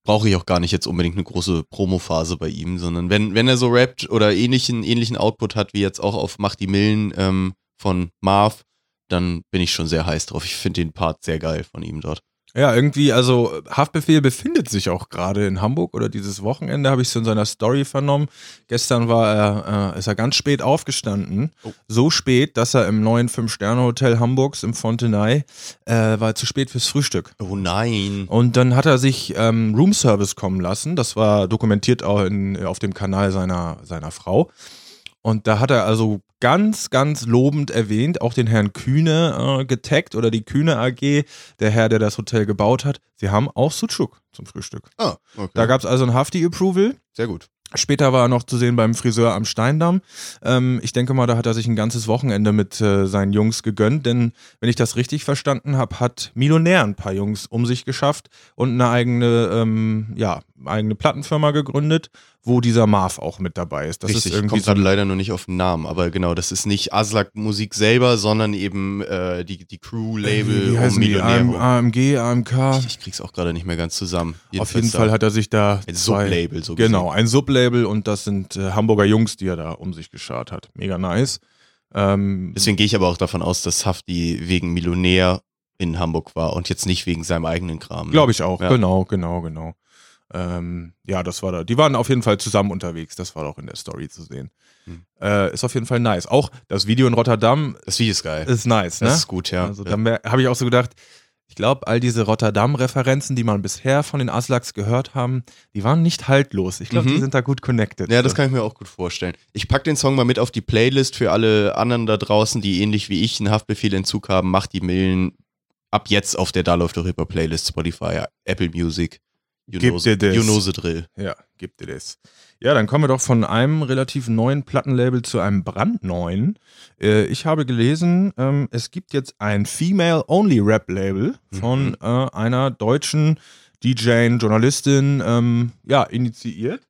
brauche ich auch gar nicht jetzt unbedingt eine große Promophase bei ihm, sondern wenn, wenn er so rappt oder ähnlichen, ähnlichen Output hat, wie jetzt auch auf Mach die Millen ähm, von Marv, dann bin ich schon sehr heiß drauf. Ich finde den Part sehr geil von ihm dort. Ja, irgendwie, also Haftbefehl befindet sich auch gerade in Hamburg oder dieses Wochenende habe ich es in seiner Story vernommen. Gestern war er, äh, ist er ganz spät aufgestanden. Oh. So spät, dass er im neuen Fünf-Sterne-Hotel Hamburgs im Fontenay äh, war zu spät fürs Frühstück. Oh nein. Und dann hat er sich ähm, Roomservice kommen lassen. Das war dokumentiert auch in, auf dem Kanal seiner, seiner Frau. Und da hat er also ganz, ganz lobend erwähnt, auch den Herrn Kühne äh, getaggt oder die Kühne AG, der Herr, der das Hotel gebaut hat. Sie haben auch Sucuk zum Frühstück. Ah, okay. Da gab es also ein Hafti-Approval. Sehr gut. Später war er noch zu sehen beim Friseur am Steindamm. Ähm, ich denke mal, da hat er sich ein ganzes Wochenende mit äh, seinen Jungs gegönnt, denn wenn ich das richtig verstanden habe, hat Millionär ein paar Jungs um sich geschafft und eine eigene, ähm, ja, eigene Plattenfirma gegründet, wo dieser Marv auch mit dabei ist. Das Richtig, ist irgendwie kommt so gerade leider noch nicht auf den Namen, aber genau, das ist nicht Aslak Musik selber, sondern eben äh, die, die Crew-Label die? AM, AMG, AMK. Ich, ich krieg's auch gerade nicht mehr ganz zusammen. Auf Jedenfalls jeden da Fall hat er sich da ein Sublabel so Genau, ein Sublabel und das sind äh, Hamburger Jungs, die er da um sich geschart hat. Mega nice. Ähm, Deswegen gehe ich aber auch davon aus, dass Hafti wegen Millionär in Hamburg war und jetzt nicht wegen seinem eigenen Kram. ne? Glaube ich auch, Ja. genau, genau, genau. Ähm, ja, das war da. Die waren auf jeden Fall zusammen unterwegs, das war auch in der Story zu sehen. Hm. Äh, ist auf jeden Fall nice. Auch das Video in Rotterdam Das Video ist geil. ist nice, ne? das ist gut, ja. Also ja. da habe ich auch so gedacht, ich glaube, all diese Rotterdam-Referenzen, die man bisher von den Aslaks gehört haben, die waren nicht haltlos. Ich glaube, Mhm. die sind da gut connected. Ja, das kann ich mir auch gut vorstellen. Ich pack den Song mal mit auf die Playlist für alle anderen da draußen, die ähnlich wie ich einen Haftbefehl-Entzug haben. Macht die Millen ab jetzt auf der Da läuft doch Hip Playlist, Spotify, Apple Music. You Gib know, dir das. you know the drill. Ja, gibt dir das. Ja, dann kommen wir doch von einem relativ neuen Plattenlabel zu einem brandneuen. Äh, ich habe gelesen, ähm, es gibt jetzt ein Female-Only-Rap-Label von Mhm. äh, einer deutschen DJ, Journalistin, ähm, ja, initiiert.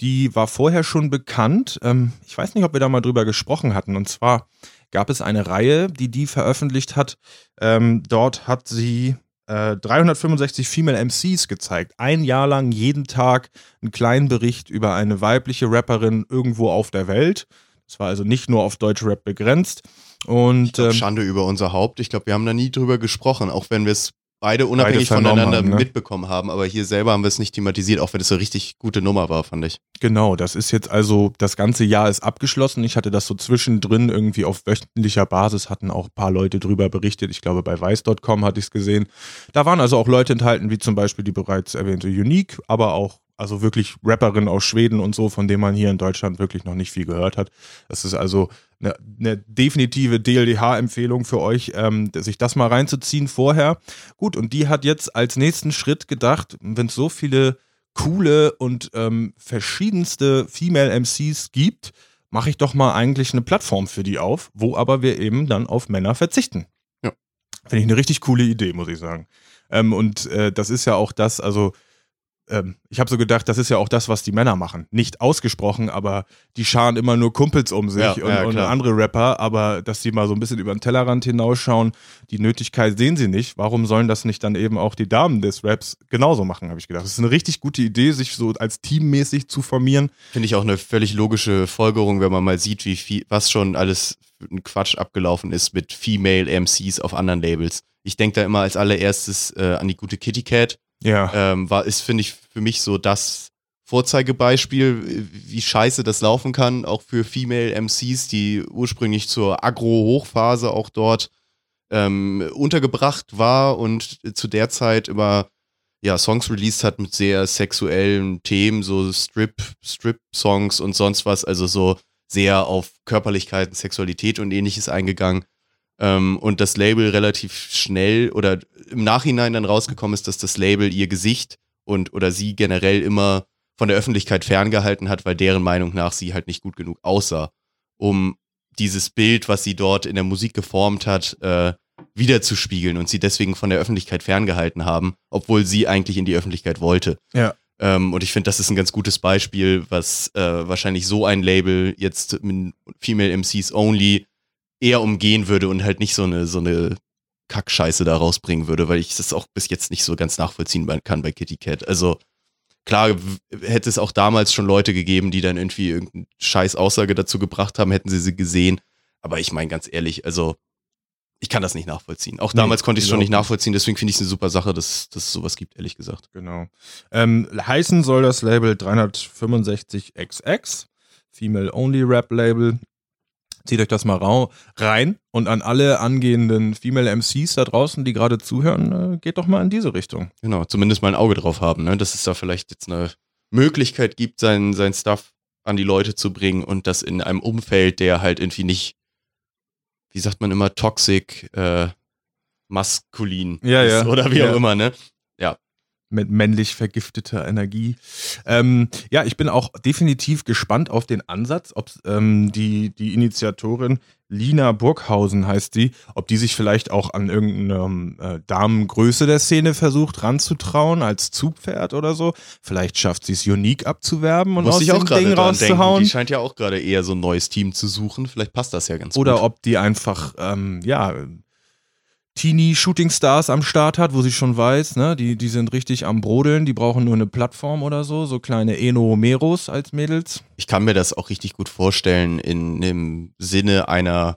Die war vorher schon bekannt. Ähm, ich weiß nicht, ob wir da mal drüber gesprochen hatten. Und zwar gab es eine Reihe, die die veröffentlicht hat. Ähm, dort hat sie äh, 365 Female MCs gezeigt. Ein Jahr lang jeden Tag einen kleinen Bericht über eine weibliche Rapperin irgendwo auf der Welt. Das war also nicht nur auf deutsche Rap begrenzt. Und glaub, ähm, Schande über unser Haupt. Ich glaube, wir haben da nie drüber gesprochen, auch wenn wir es beide unabhängig vernommen voneinander haben, ne? mitbekommen haben. Aber hier selber haben wir es nicht thematisiert, auch wenn es eine richtig gute Nummer war, fand ich. Genau, das ist jetzt also, das ganze Jahr ist abgeschlossen. Ich hatte das so zwischendrin irgendwie auf wöchentlicher Basis, hatten auch ein paar Leute drüber berichtet. Ich glaube, bei weiß.com hatte ich es gesehen. Da waren also auch Leute enthalten, wie zum Beispiel die bereits erwähnte Unique, aber auch also wirklich Rapperinnen aus Schweden und so, von denen man hier in Deutschland wirklich noch nicht viel gehört hat. Das ist also eine, eine definitive DLDH-Empfehlung für euch, ähm, sich das mal reinzuziehen vorher. Gut, und die hat jetzt als nächsten Schritt gedacht, wenn es so viele coole und ähm, verschiedenste Female MCs gibt, mache ich doch mal eigentlich eine Plattform für die auf, wo aber wir eben dann auf Männer verzichten. Ja. Finde ich eine richtig coole Idee, muss ich sagen. Ähm, und äh, das ist ja auch das, also ähm, ich habe so gedacht, das ist ja auch das, was die Männer machen. Nicht ausgesprochen, aber die scharen immer nur Kumpels um sich Ja, und, ja, und andere Rapper, aber dass sie mal so ein bisschen über den Tellerrand hinausschauen, die Nötigkeit sehen sie nicht. Warum sollen das nicht dann eben auch die Damen des Raps genauso machen, habe ich gedacht. Das ist eine richtig gute Idee, sich so als teammäßig zu formieren. Finde ich auch eine völlig logische Folgerung, wenn man mal sieht, wie viel, was schon alles für ein Quatsch abgelaufen ist mit Female MCs auf anderen Labels. Ich denke da immer als allererstes äh, an die gute Kitty Cat. Ja. Ähm, war, ist, finde ich, für mich so das Vorzeigebeispiel, wie scheiße das laufen kann, auch für Female MCs, die ursprünglich zur Agro-Hochphase auch dort ähm, untergebracht war und zu der Zeit immer ja, Songs released hat mit sehr sexuellen Themen, so Strip, Strip-Songs und sonst was, also so sehr auf Körperlichkeit, Sexualität und ähnliches eingegangen. Ähm, und das Label relativ schnell oder im Nachhinein dann rausgekommen ist, dass das Label ihr Gesicht und oder sie generell immer von der Öffentlichkeit ferngehalten hat, weil deren Meinung nach sie halt nicht gut genug aussah, um dieses Bild, was sie dort in der Musik geformt hat, äh, wiederzuspiegeln und sie deswegen von der Öffentlichkeit ferngehalten haben, obwohl sie eigentlich in die Öffentlichkeit wollte. Ja. Ähm, und ich finde, das ist ein ganz gutes Beispiel, was äh, wahrscheinlich so ein Label jetzt mit Female MCs Only eher umgehen würde und halt nicht so eine, so eine Kackscheiße da rausbringen würde, weil ich das auch bis jetzt nicht so ganz nachvollziehen kann bei Kitty Cat. Also klar hätte es auch damals schon Leute gegeben, die dann irgendwie irgendeine scheiß Aussage dazu gebracht haben, hätten sie sie gesehen. Aber ich meine ganz ehrlich, also ich kann das nicht nachvollziehen. Auch Nee, damals konnte ich es schon nicht. nachvollziehen, deswegen finde ich es eine super Sache, dass, dass es sowas gibt, ehrlich gesagt. Genau. Ähm, heißen soll das Label 365XX, Female Only Rap Label. Zieht euch das mal rau rein und an alle angehenden Female MCs da draußen, die gerade zuhören, äh, geht doch mal in diese Richtung. Genau, zumindest mal ein Auge drauf haben, ne? dass es da vielleicht jetzt eine Möglichkeit gibt, sein, sein Stuff an die Leute zu bringen und das in einem Umfeld, der halt irgendwie nicht, wie sagt man immer, toxic, äh, maskulin Ja, ist ja. oder wie Ja. auch immer, ne? Mit männlich vergifteter Energie. Ähm, ja, ich bin auch definitiv gespannt auf den Ansatz, ob ähm, die, die Initiatorin Lina Burghausen heißt die, ob die sich vielleicht auch an irgendeine äh, Damengröße der Szene versucht ranzutrauen, als Zugpferd oder so. Vielleicht schafft sie es unique abzuwerben und Muss aus ich auch dem Ding dran denken. rauszuhauen. Die scheint ja auch gerade eher so ein neues Team zu suchen. Vielleicht passt das ja ganz Oder gut. ob die einfach, ähm, ja, Teenie-Shooting-Stars am Start hat, wo sie schon weiß, ne, die, die sind richtig am Brodeln, die brauchen nur eine Plattform oder so, so kleine Eno-Meros als Mädels. ich kann mir das auch richtig gut vorstellen in dem Sinne einer,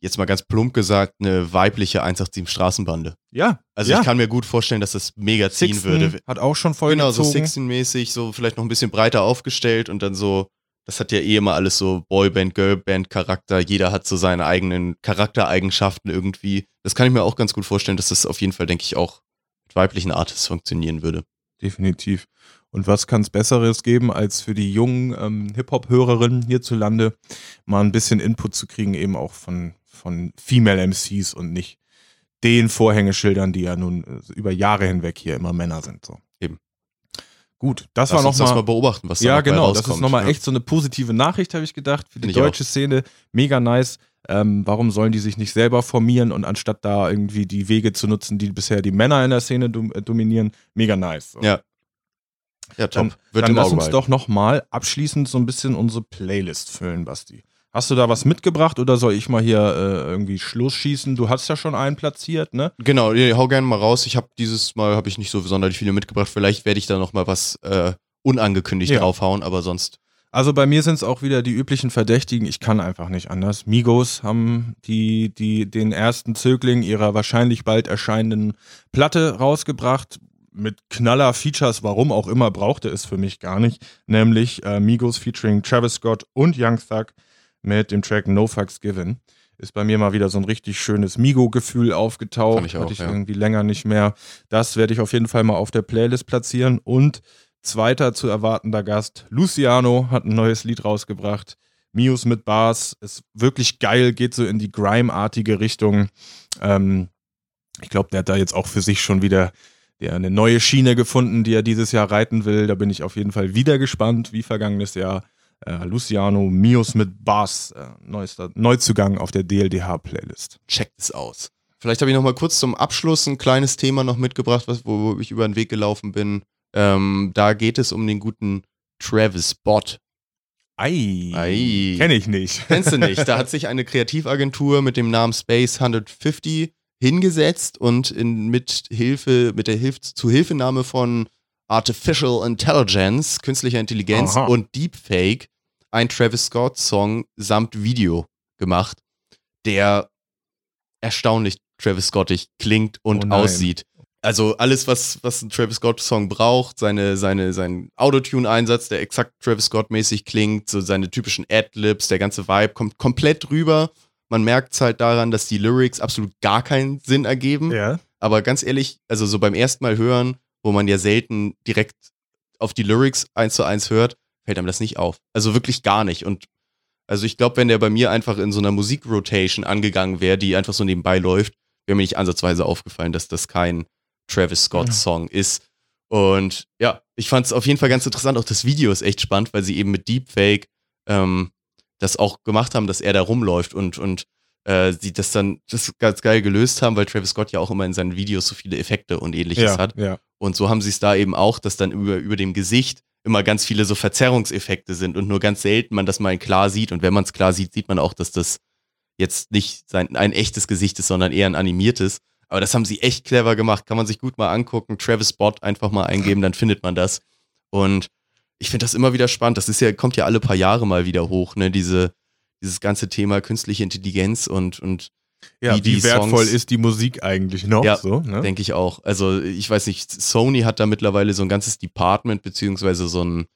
jetzt mal ganz plump gesagt, eine weibliche 187 Straßenbande. Ja, Also ja. ich kann mir gut vorstellen, dass das mega ziehen Sixten würde. hat auch schon voll Genau, so gezogen. Sixteen-mäßig, so vielleicht noch ein bisschen breiter aufgestellt und dann so, das hat ja eh immer alles so Boyband, Girlband-Charakter. Jeder hat so seine eigenen Charaktereigenschaften irgendwie. Das kann ich mir auch ganz gut vorstellen, dass das auf jeden Fall, denke ich, auch mit weiblichen Artists funktionieren würde. Definitiv. Und was kann es Besseres geben, als für die jungen ähm, Hip-Hop-Hörerinnen hierzulande mal ein bisschen Input zu kriegen, eben auch von, von Female MCs und nicht den Vorhängeschildern, die ja nun äh, über Jahre hinweg hier immer Männer sind. So. Gut, das Lass war uns noch das mal beobachten, was da ja, genau. Das rauskommt. ist nochmal ja. echt so eine positive Nachricht, habe ich gedacht, für die Finde ich deutsche Szene. Mega nice. Ähm, warum sollen die sich nicht selber formieren und anstatt da irgendwie die Wege zu nutzen, die bisher die Männer in der Szene dom äh, dominieren, mega nice. So. Ja. Ja, top. Dann, Wird dann lass Auge uns doch nochmal abschließend so ein bisschen unsere Playlist füllen, Basti. Hast du da was mitgebracht oder soll ich mal hier äh, irgendwie Schluss schießen? Du hast ja schon einen platziert, ne? Genau, ja, hau gerne mal raus. Ich habe dieses Mal habe ich nicht so sonderlich viele mitgebracht. Vielleicht werde ich da noch mal was äh, unangekündigt Ja. draufhauen, aber sonst Also bei mir sind es auch wieder die üblichen Verdächtigen. Ich kann einfach nicht anders. Migos haben die, die, den ersten Zögling ihrer wahrscheinlich bald erscheinenden Platte rausgebracht. Mit knaller Features, warum auch immer, brauchte es für mich gar nicht. Nämlich äh, Migos featuring Travis Scott und Young Thug mit dem Track No Fucks Given. Ist bei mir mal wieder so ein richtig schönes Migo-Gefühl aufgetaucht. Fand ich auch, Hatte ich ja. irgendwie länger nicht mehr. Das werde ich auf jeden Fall mal auf der Playlist platzieren. Und Zweiter zu erwartender Gast, Luciano, hat ein neues Lied rausgebracht. Mius mit Bars ist wirklich geil, geht so in die Grime-artige Richtung. Ähm, ich glaube, der hat da jetzt auch für sich schon wieder der eine neue Schiene gefunden, die er dieses Jahr reiten will. Da bin ich auf jeden Fall wieder gespannt, wie vergangenes Jahr. Äh, Luciano, Mius mit Bars, äh, neuester Neuzugang auf der DLDH-Playlist. checkt es aus. Vielleicht habe ich noch mal kurz zum Abschluss ein kleines Thema noch mitgebracht, was, wo, wo ich über den Weg gelaufen bin. Ähm, da geht es um den guten Travis Bott. Ei, Ei. kenne ich nicht. Kennst du nicht? Da hat sich eine Kreativagentur mit dem Namen Space 150 hingesetzt und in, mit Hilfe, mit der Hilfe, zu Hilfenahme von Artificial Intelligence, künstlicher Intelligenz Aha. und Deepfake ein Travis Scott Song samt Video gemacht, der erstaunlich Travis Scottig klingt und Oh aussieht. Also alles, was, was ein Travis Scott-Song braucht, seine, seine, sein Autotune-Einsatz, der exakt Travis Scott-mäßig klingt, so seine typischen Ad-Libs, der ganze Vibe kommt komplett rüber. Man merkt es halt daran, dass die Lyrics absolut gar keinen Sinn ergeben. Ja. Aber ganz ehrlich, also so beim ersten Mal hören, wo man ja selten direkt auf die Lyrics eins zu eins hört, fällt einem das nicht auf. Also wirklich gar nicht. Und also ich glaube, wenn der bei mir einfach in so einer Musikrotation angegangen wäre, die einfach so nebenbei läuft, wäre mir nicht ansatzweise aufgefallen, dass das kein Travis Scott-Song ist. Und ja, ich fand es auf jeden Fall ganz interessant. Auch das Video ist echt spannend, weil sie eben mit Deepfake ähm, das auch gemacht haben, dass er da rumläuft und, und äh, sie das dann das ganz geil gelöst haben, weil Travis Scott ja auch immer in seinen Videos so viele Effekte und ähnliches Ja, hat. ja. Und so haben sie es da eben auch, dass dann über, über dem Gesicht immer ganz viele so Verzerrungseffekte sind und nur ganz selten man das mal klar sieht. Und wenn man es klar sieht, sieht man auch, dass das jetzt nicht sein, ein echtes Gesicht ist, sondern eher ein animiertes. Aber das haben sie echt clever gemacht. Kann man sich gut mal angucken. Travis Bot einfach mal eingeben, dann findet man das. Und ich finde das immer wieder spannend. Das ist ja, kommt ja alle paar Jahre mal wieder hoch, ne? Diese, dieses ganze Thema künstliche Intelligenz und, und Ja, Wie wie, wertvoll Songs- ist die Musik eigentlich noch? Ja, so, ne? Denke ich auch. Also ich weiß nicht, Sony hat da mittlerweile so ein ganzes Department, beziehungsweise so ein,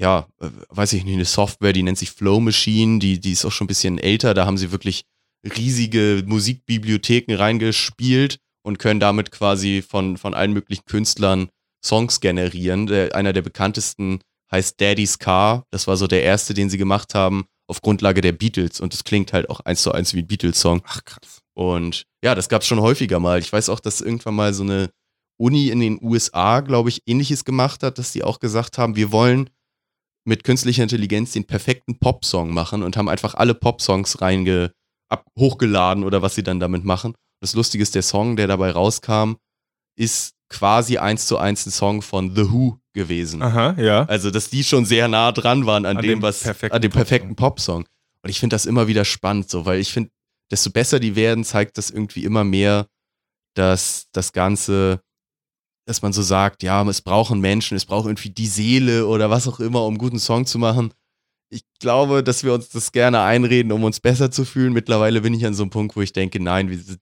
ja, äh, weiß ich nicht, eine Software, die nennt sich Flow Machine, die, die ist auch schon ein bisschen älter. Da haben sie wirklich riesige Musikbibliotheken reingespielt und können damit quasi von, von allen möglichen Künstlern Songs generieren. Der, einer der bekanntesten heißt Daddy's Car. Das war so der erste, den sie gemacht haben, auf Grundlage der Beatles. Und das klingt halt auch eins zu eins wie ein Beatles-Song. Ach krass. Und ja, das gab es schon häufiger mal. Ich weiß auch, dass irgendwann mal so eine Uni in den USA, glaube ich, ähnliches gemacht hat, dass die auch gesagt haben, wir wollen mit künstlicher Intelligenz den perfekten Pop-Song machen und haben einfach alle Pop-Songs reinge ab, hochgeladen oder was sie dann damit machen. Das Lustige ist, der Song, der dabei rauskam, ist quasi eins zu eins ein Song von The Who gewesen. Aha, ja. Also, dass die schon sehr nah dran waren an, An dem, was, perfekten an dem Popsong. perfekten Popsong. Und ich finde das immer wieder spannend, so, weil ich finde, desto besser die werden, zeigt das irgendwie immer mehr, dass das Ganze, dass man so sagt, ja, es brauchen Menschen, es braucht irgendwie die Seele oder was auch immer, um einen guten Song zu machen. Ich glaube, dass wir uns das gerne einreden, um uns besser zu fühlen. Mittlerweile bin ich an so einem Punkt, wo ich denke, nein, wir sind,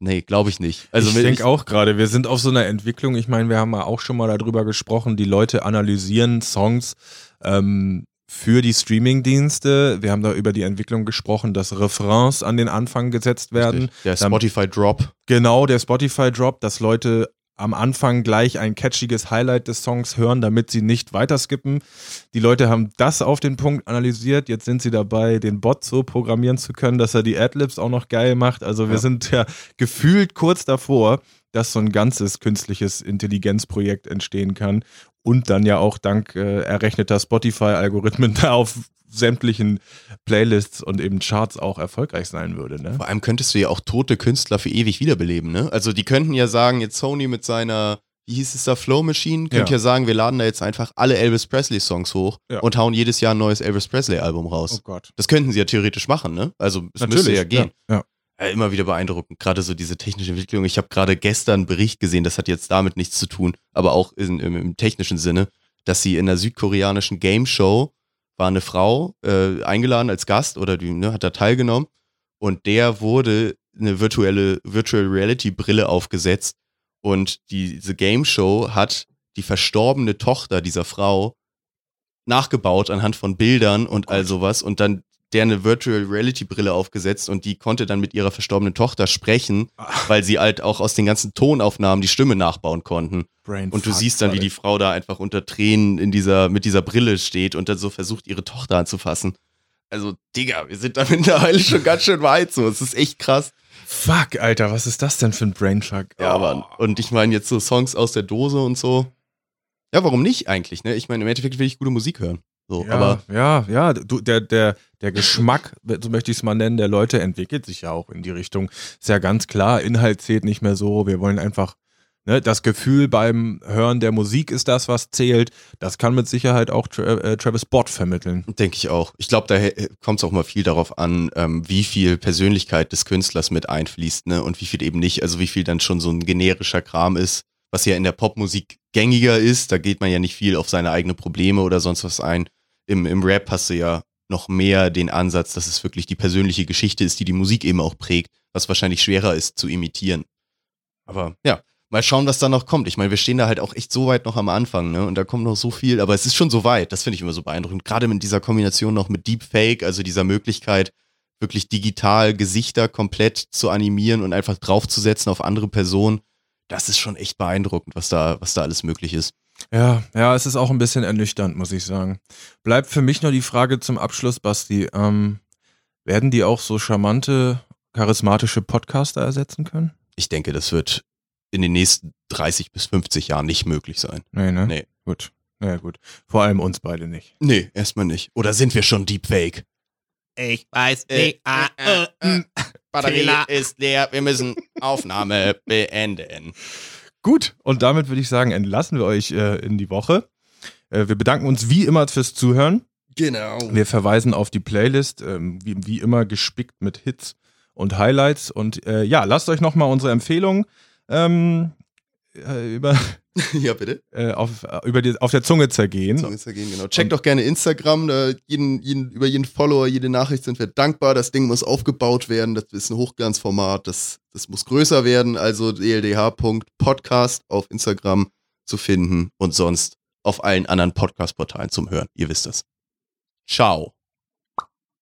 nee, glaube ich nicht. Also ich denke auch gerade, wir sind auf so einer Entwicklung. Ich meine, wir haben ja auch schon mal darüber gesprochen, die Leute analysieren Songs ähm, für die Streaming-Dienste. Wir haben da über die Entwicklung gesprochen, dass Refrains an den Anfang gesetzt werden. der Dann- Spotify Drop. Genau, der Spotify-Drop, dass Leute am Anfang gleich ein catchiges Highlight des Songs hören, damit sie nicht weiterskippen. Die Leute haben das auf den Punkt analysiert. Jetzt sind sie dabei, den Bot so programmieren zu können, dass er die Adlibs auch noch geil macht. Also wir Ja. sind ja gefühlt kurz davor, dass so ein ganzes künstliches Intelligenzprojekt entstehen kann und dann ja auch dank äh, errechneter Spotify-Algorithmen da auf sämtlichen Playlists und eben Charts auch erfolgreich sein würde. Ne? Vor allem könntest du ja auch tote Künstler für ewig wiederbeleben, ne? Also die könnten ja sagen, jetzt Sony mit seiner, wie hieß es da, Flow Machine, könnte Ja. ja. sagen, wir laden da jetzt einfach alle Elvis Presley Songs hoch Ja. und hauen jedes Jahr ein neues Elvis Presley Album raus. Oh Gott. Das könnten sie ja theoretisch machen, ne? Also es müsste ja gehen. Ja. Ja, immer wieder beeindruckend, gerade so diese technische Entwicklung. Ich habe gerade gestern einen Bericht gesehen, das hat jetzt damit nichts zu tun, aber auch in, im, im technischen Sinne, dass sie in einer südkoreanischen Game Show war eine Frau äh, eingeladen als Gast oder die ne, hat da teilgenommen und der wurde eine virtuelle Virtual Reality Brille aufgesetzt und diese Game Show hat die verstorbene Tochter dieser Frau nachgebaut anhand von Bildern und all sowas und dann der eine Virtual Reality Brille aufgesetzt und die konnte dann mit ihrer verstorbenen Tochter sprechen, weil sie halt auch aus den ganzen Tonaufnahmen die Stimme nachbauen konnten. Brain Und du siehst dann, wie die Frau da einfach unter Tränen in dieser, mit dieser Brille steht und dann so versucht, ihre Tochter anzufassen. Also, Digga, wir sind da mittlerweile schon ganz schön weit so. Es ist echt krass. Fuck, Alter, was ist das denn für ein Brainfuck? Ja, Oh. Mann. Und ich meine jetzt so Songs aus der Dose und so. Ja, warum nicht eigentlich, ne? Ich meine, im Endeffekt will ich gute Musik hören. So, Ja, aber ja, ja, du, der, der, der Geschmack, so möchte ich es mal nennen, der Leute entwickelt sich ja auch in die Richtung. Ist ja ganz klar, Inhalt zählt nicht mehr so. Wir wollen einfach, ne, das Gefühl beim Hören der Musik ist das, was zählt. Das kann mit Sicherheit auch Tra äh, Travis Bott vermitteln. Denke ich auch. Ich glaube, da kommt es auch mal viel darauf an, ähm, wie viel Persönlichkeit des Künstlers mit einfließt, ne? Und wie viel eben nicht. Also wie viel dann schon so ein generischer Kram ist, was ja in der Popmusik gängiger ist. Da geht man ja nicht viel auf seine eigenen Probleme oder sonst was ein. Im, Im Rap hast du ja noch mehr den Ansatz, dass es wirklich die persönliche Geschichte ist, die die Musik eben auch prägt, was wahrscheinlich schwerer ist zu imitieren. Aber ja, mal schauen, was da noch kommt. Ich meine, wir stehen da halt auch echt so weit noch am Anfang, ne? Und da kommt noch so viel, aber es ist schon so weit. Das finde ich immer so beeindruckend. Gerade mit dieser Kombination noch mit Deepfake, also dieser Möglichkeit, wirklich digital Gesichter komplett zu animieren und einfach draufzusetzen auf andere Personen. Das ist schon echt beeindruckend, was da, was da alles möglich ist. Ja, ja, es ist auch ein bisschen ernüchternd, muss ich sagen. Bleibt für mich nur die Frage zum Abschluss, Basti. Ähm, werden die auch so charmante, charismatische Podcaster ersetzen können? Ich denke, das wird in den nächsten 30 bis 50 Jahren nicht möglich sein. Nee, ne? Nee. Gut. Ja, gut. Vor allem uns beide nicht. Nee, erstmal nicht. Oder sind wir schon Deepfake? Ich weiß Äh, nicht. Ah, äh, äh, Batterie Fehler. ist leer, wir müssen Aufnahme beenden. Gut, und damit würde ich sagen, entlassen wir euch äh, in die Woche. Äh, wir bedanken uns wie immer fürs Zuhören. Genau. Wir verweisen auf die Playlist, ähm, wie, wie immer gespickt mit Hits und Highlights. Und äh, ja, lasst euch nochmal unsere Empfehlungen ähm, äh, über, Ja, bitte. äh, auf, über die, auf der Zunge zergehen. Ist dagegen, genau. Checkt doch gerne Instagram, da jeden, jeden, über jeden Follower, jede Nachricht sind wir dankbar. Das Ding muss aufgebaut werden, das ist ein Hochglanzformat, das, das muss größer werden. Also dldh.podcast auf Instagram zu finden und sonst auf allen anderen Podcast-Portalen zum Hören. Ihr wisst das. Ciao.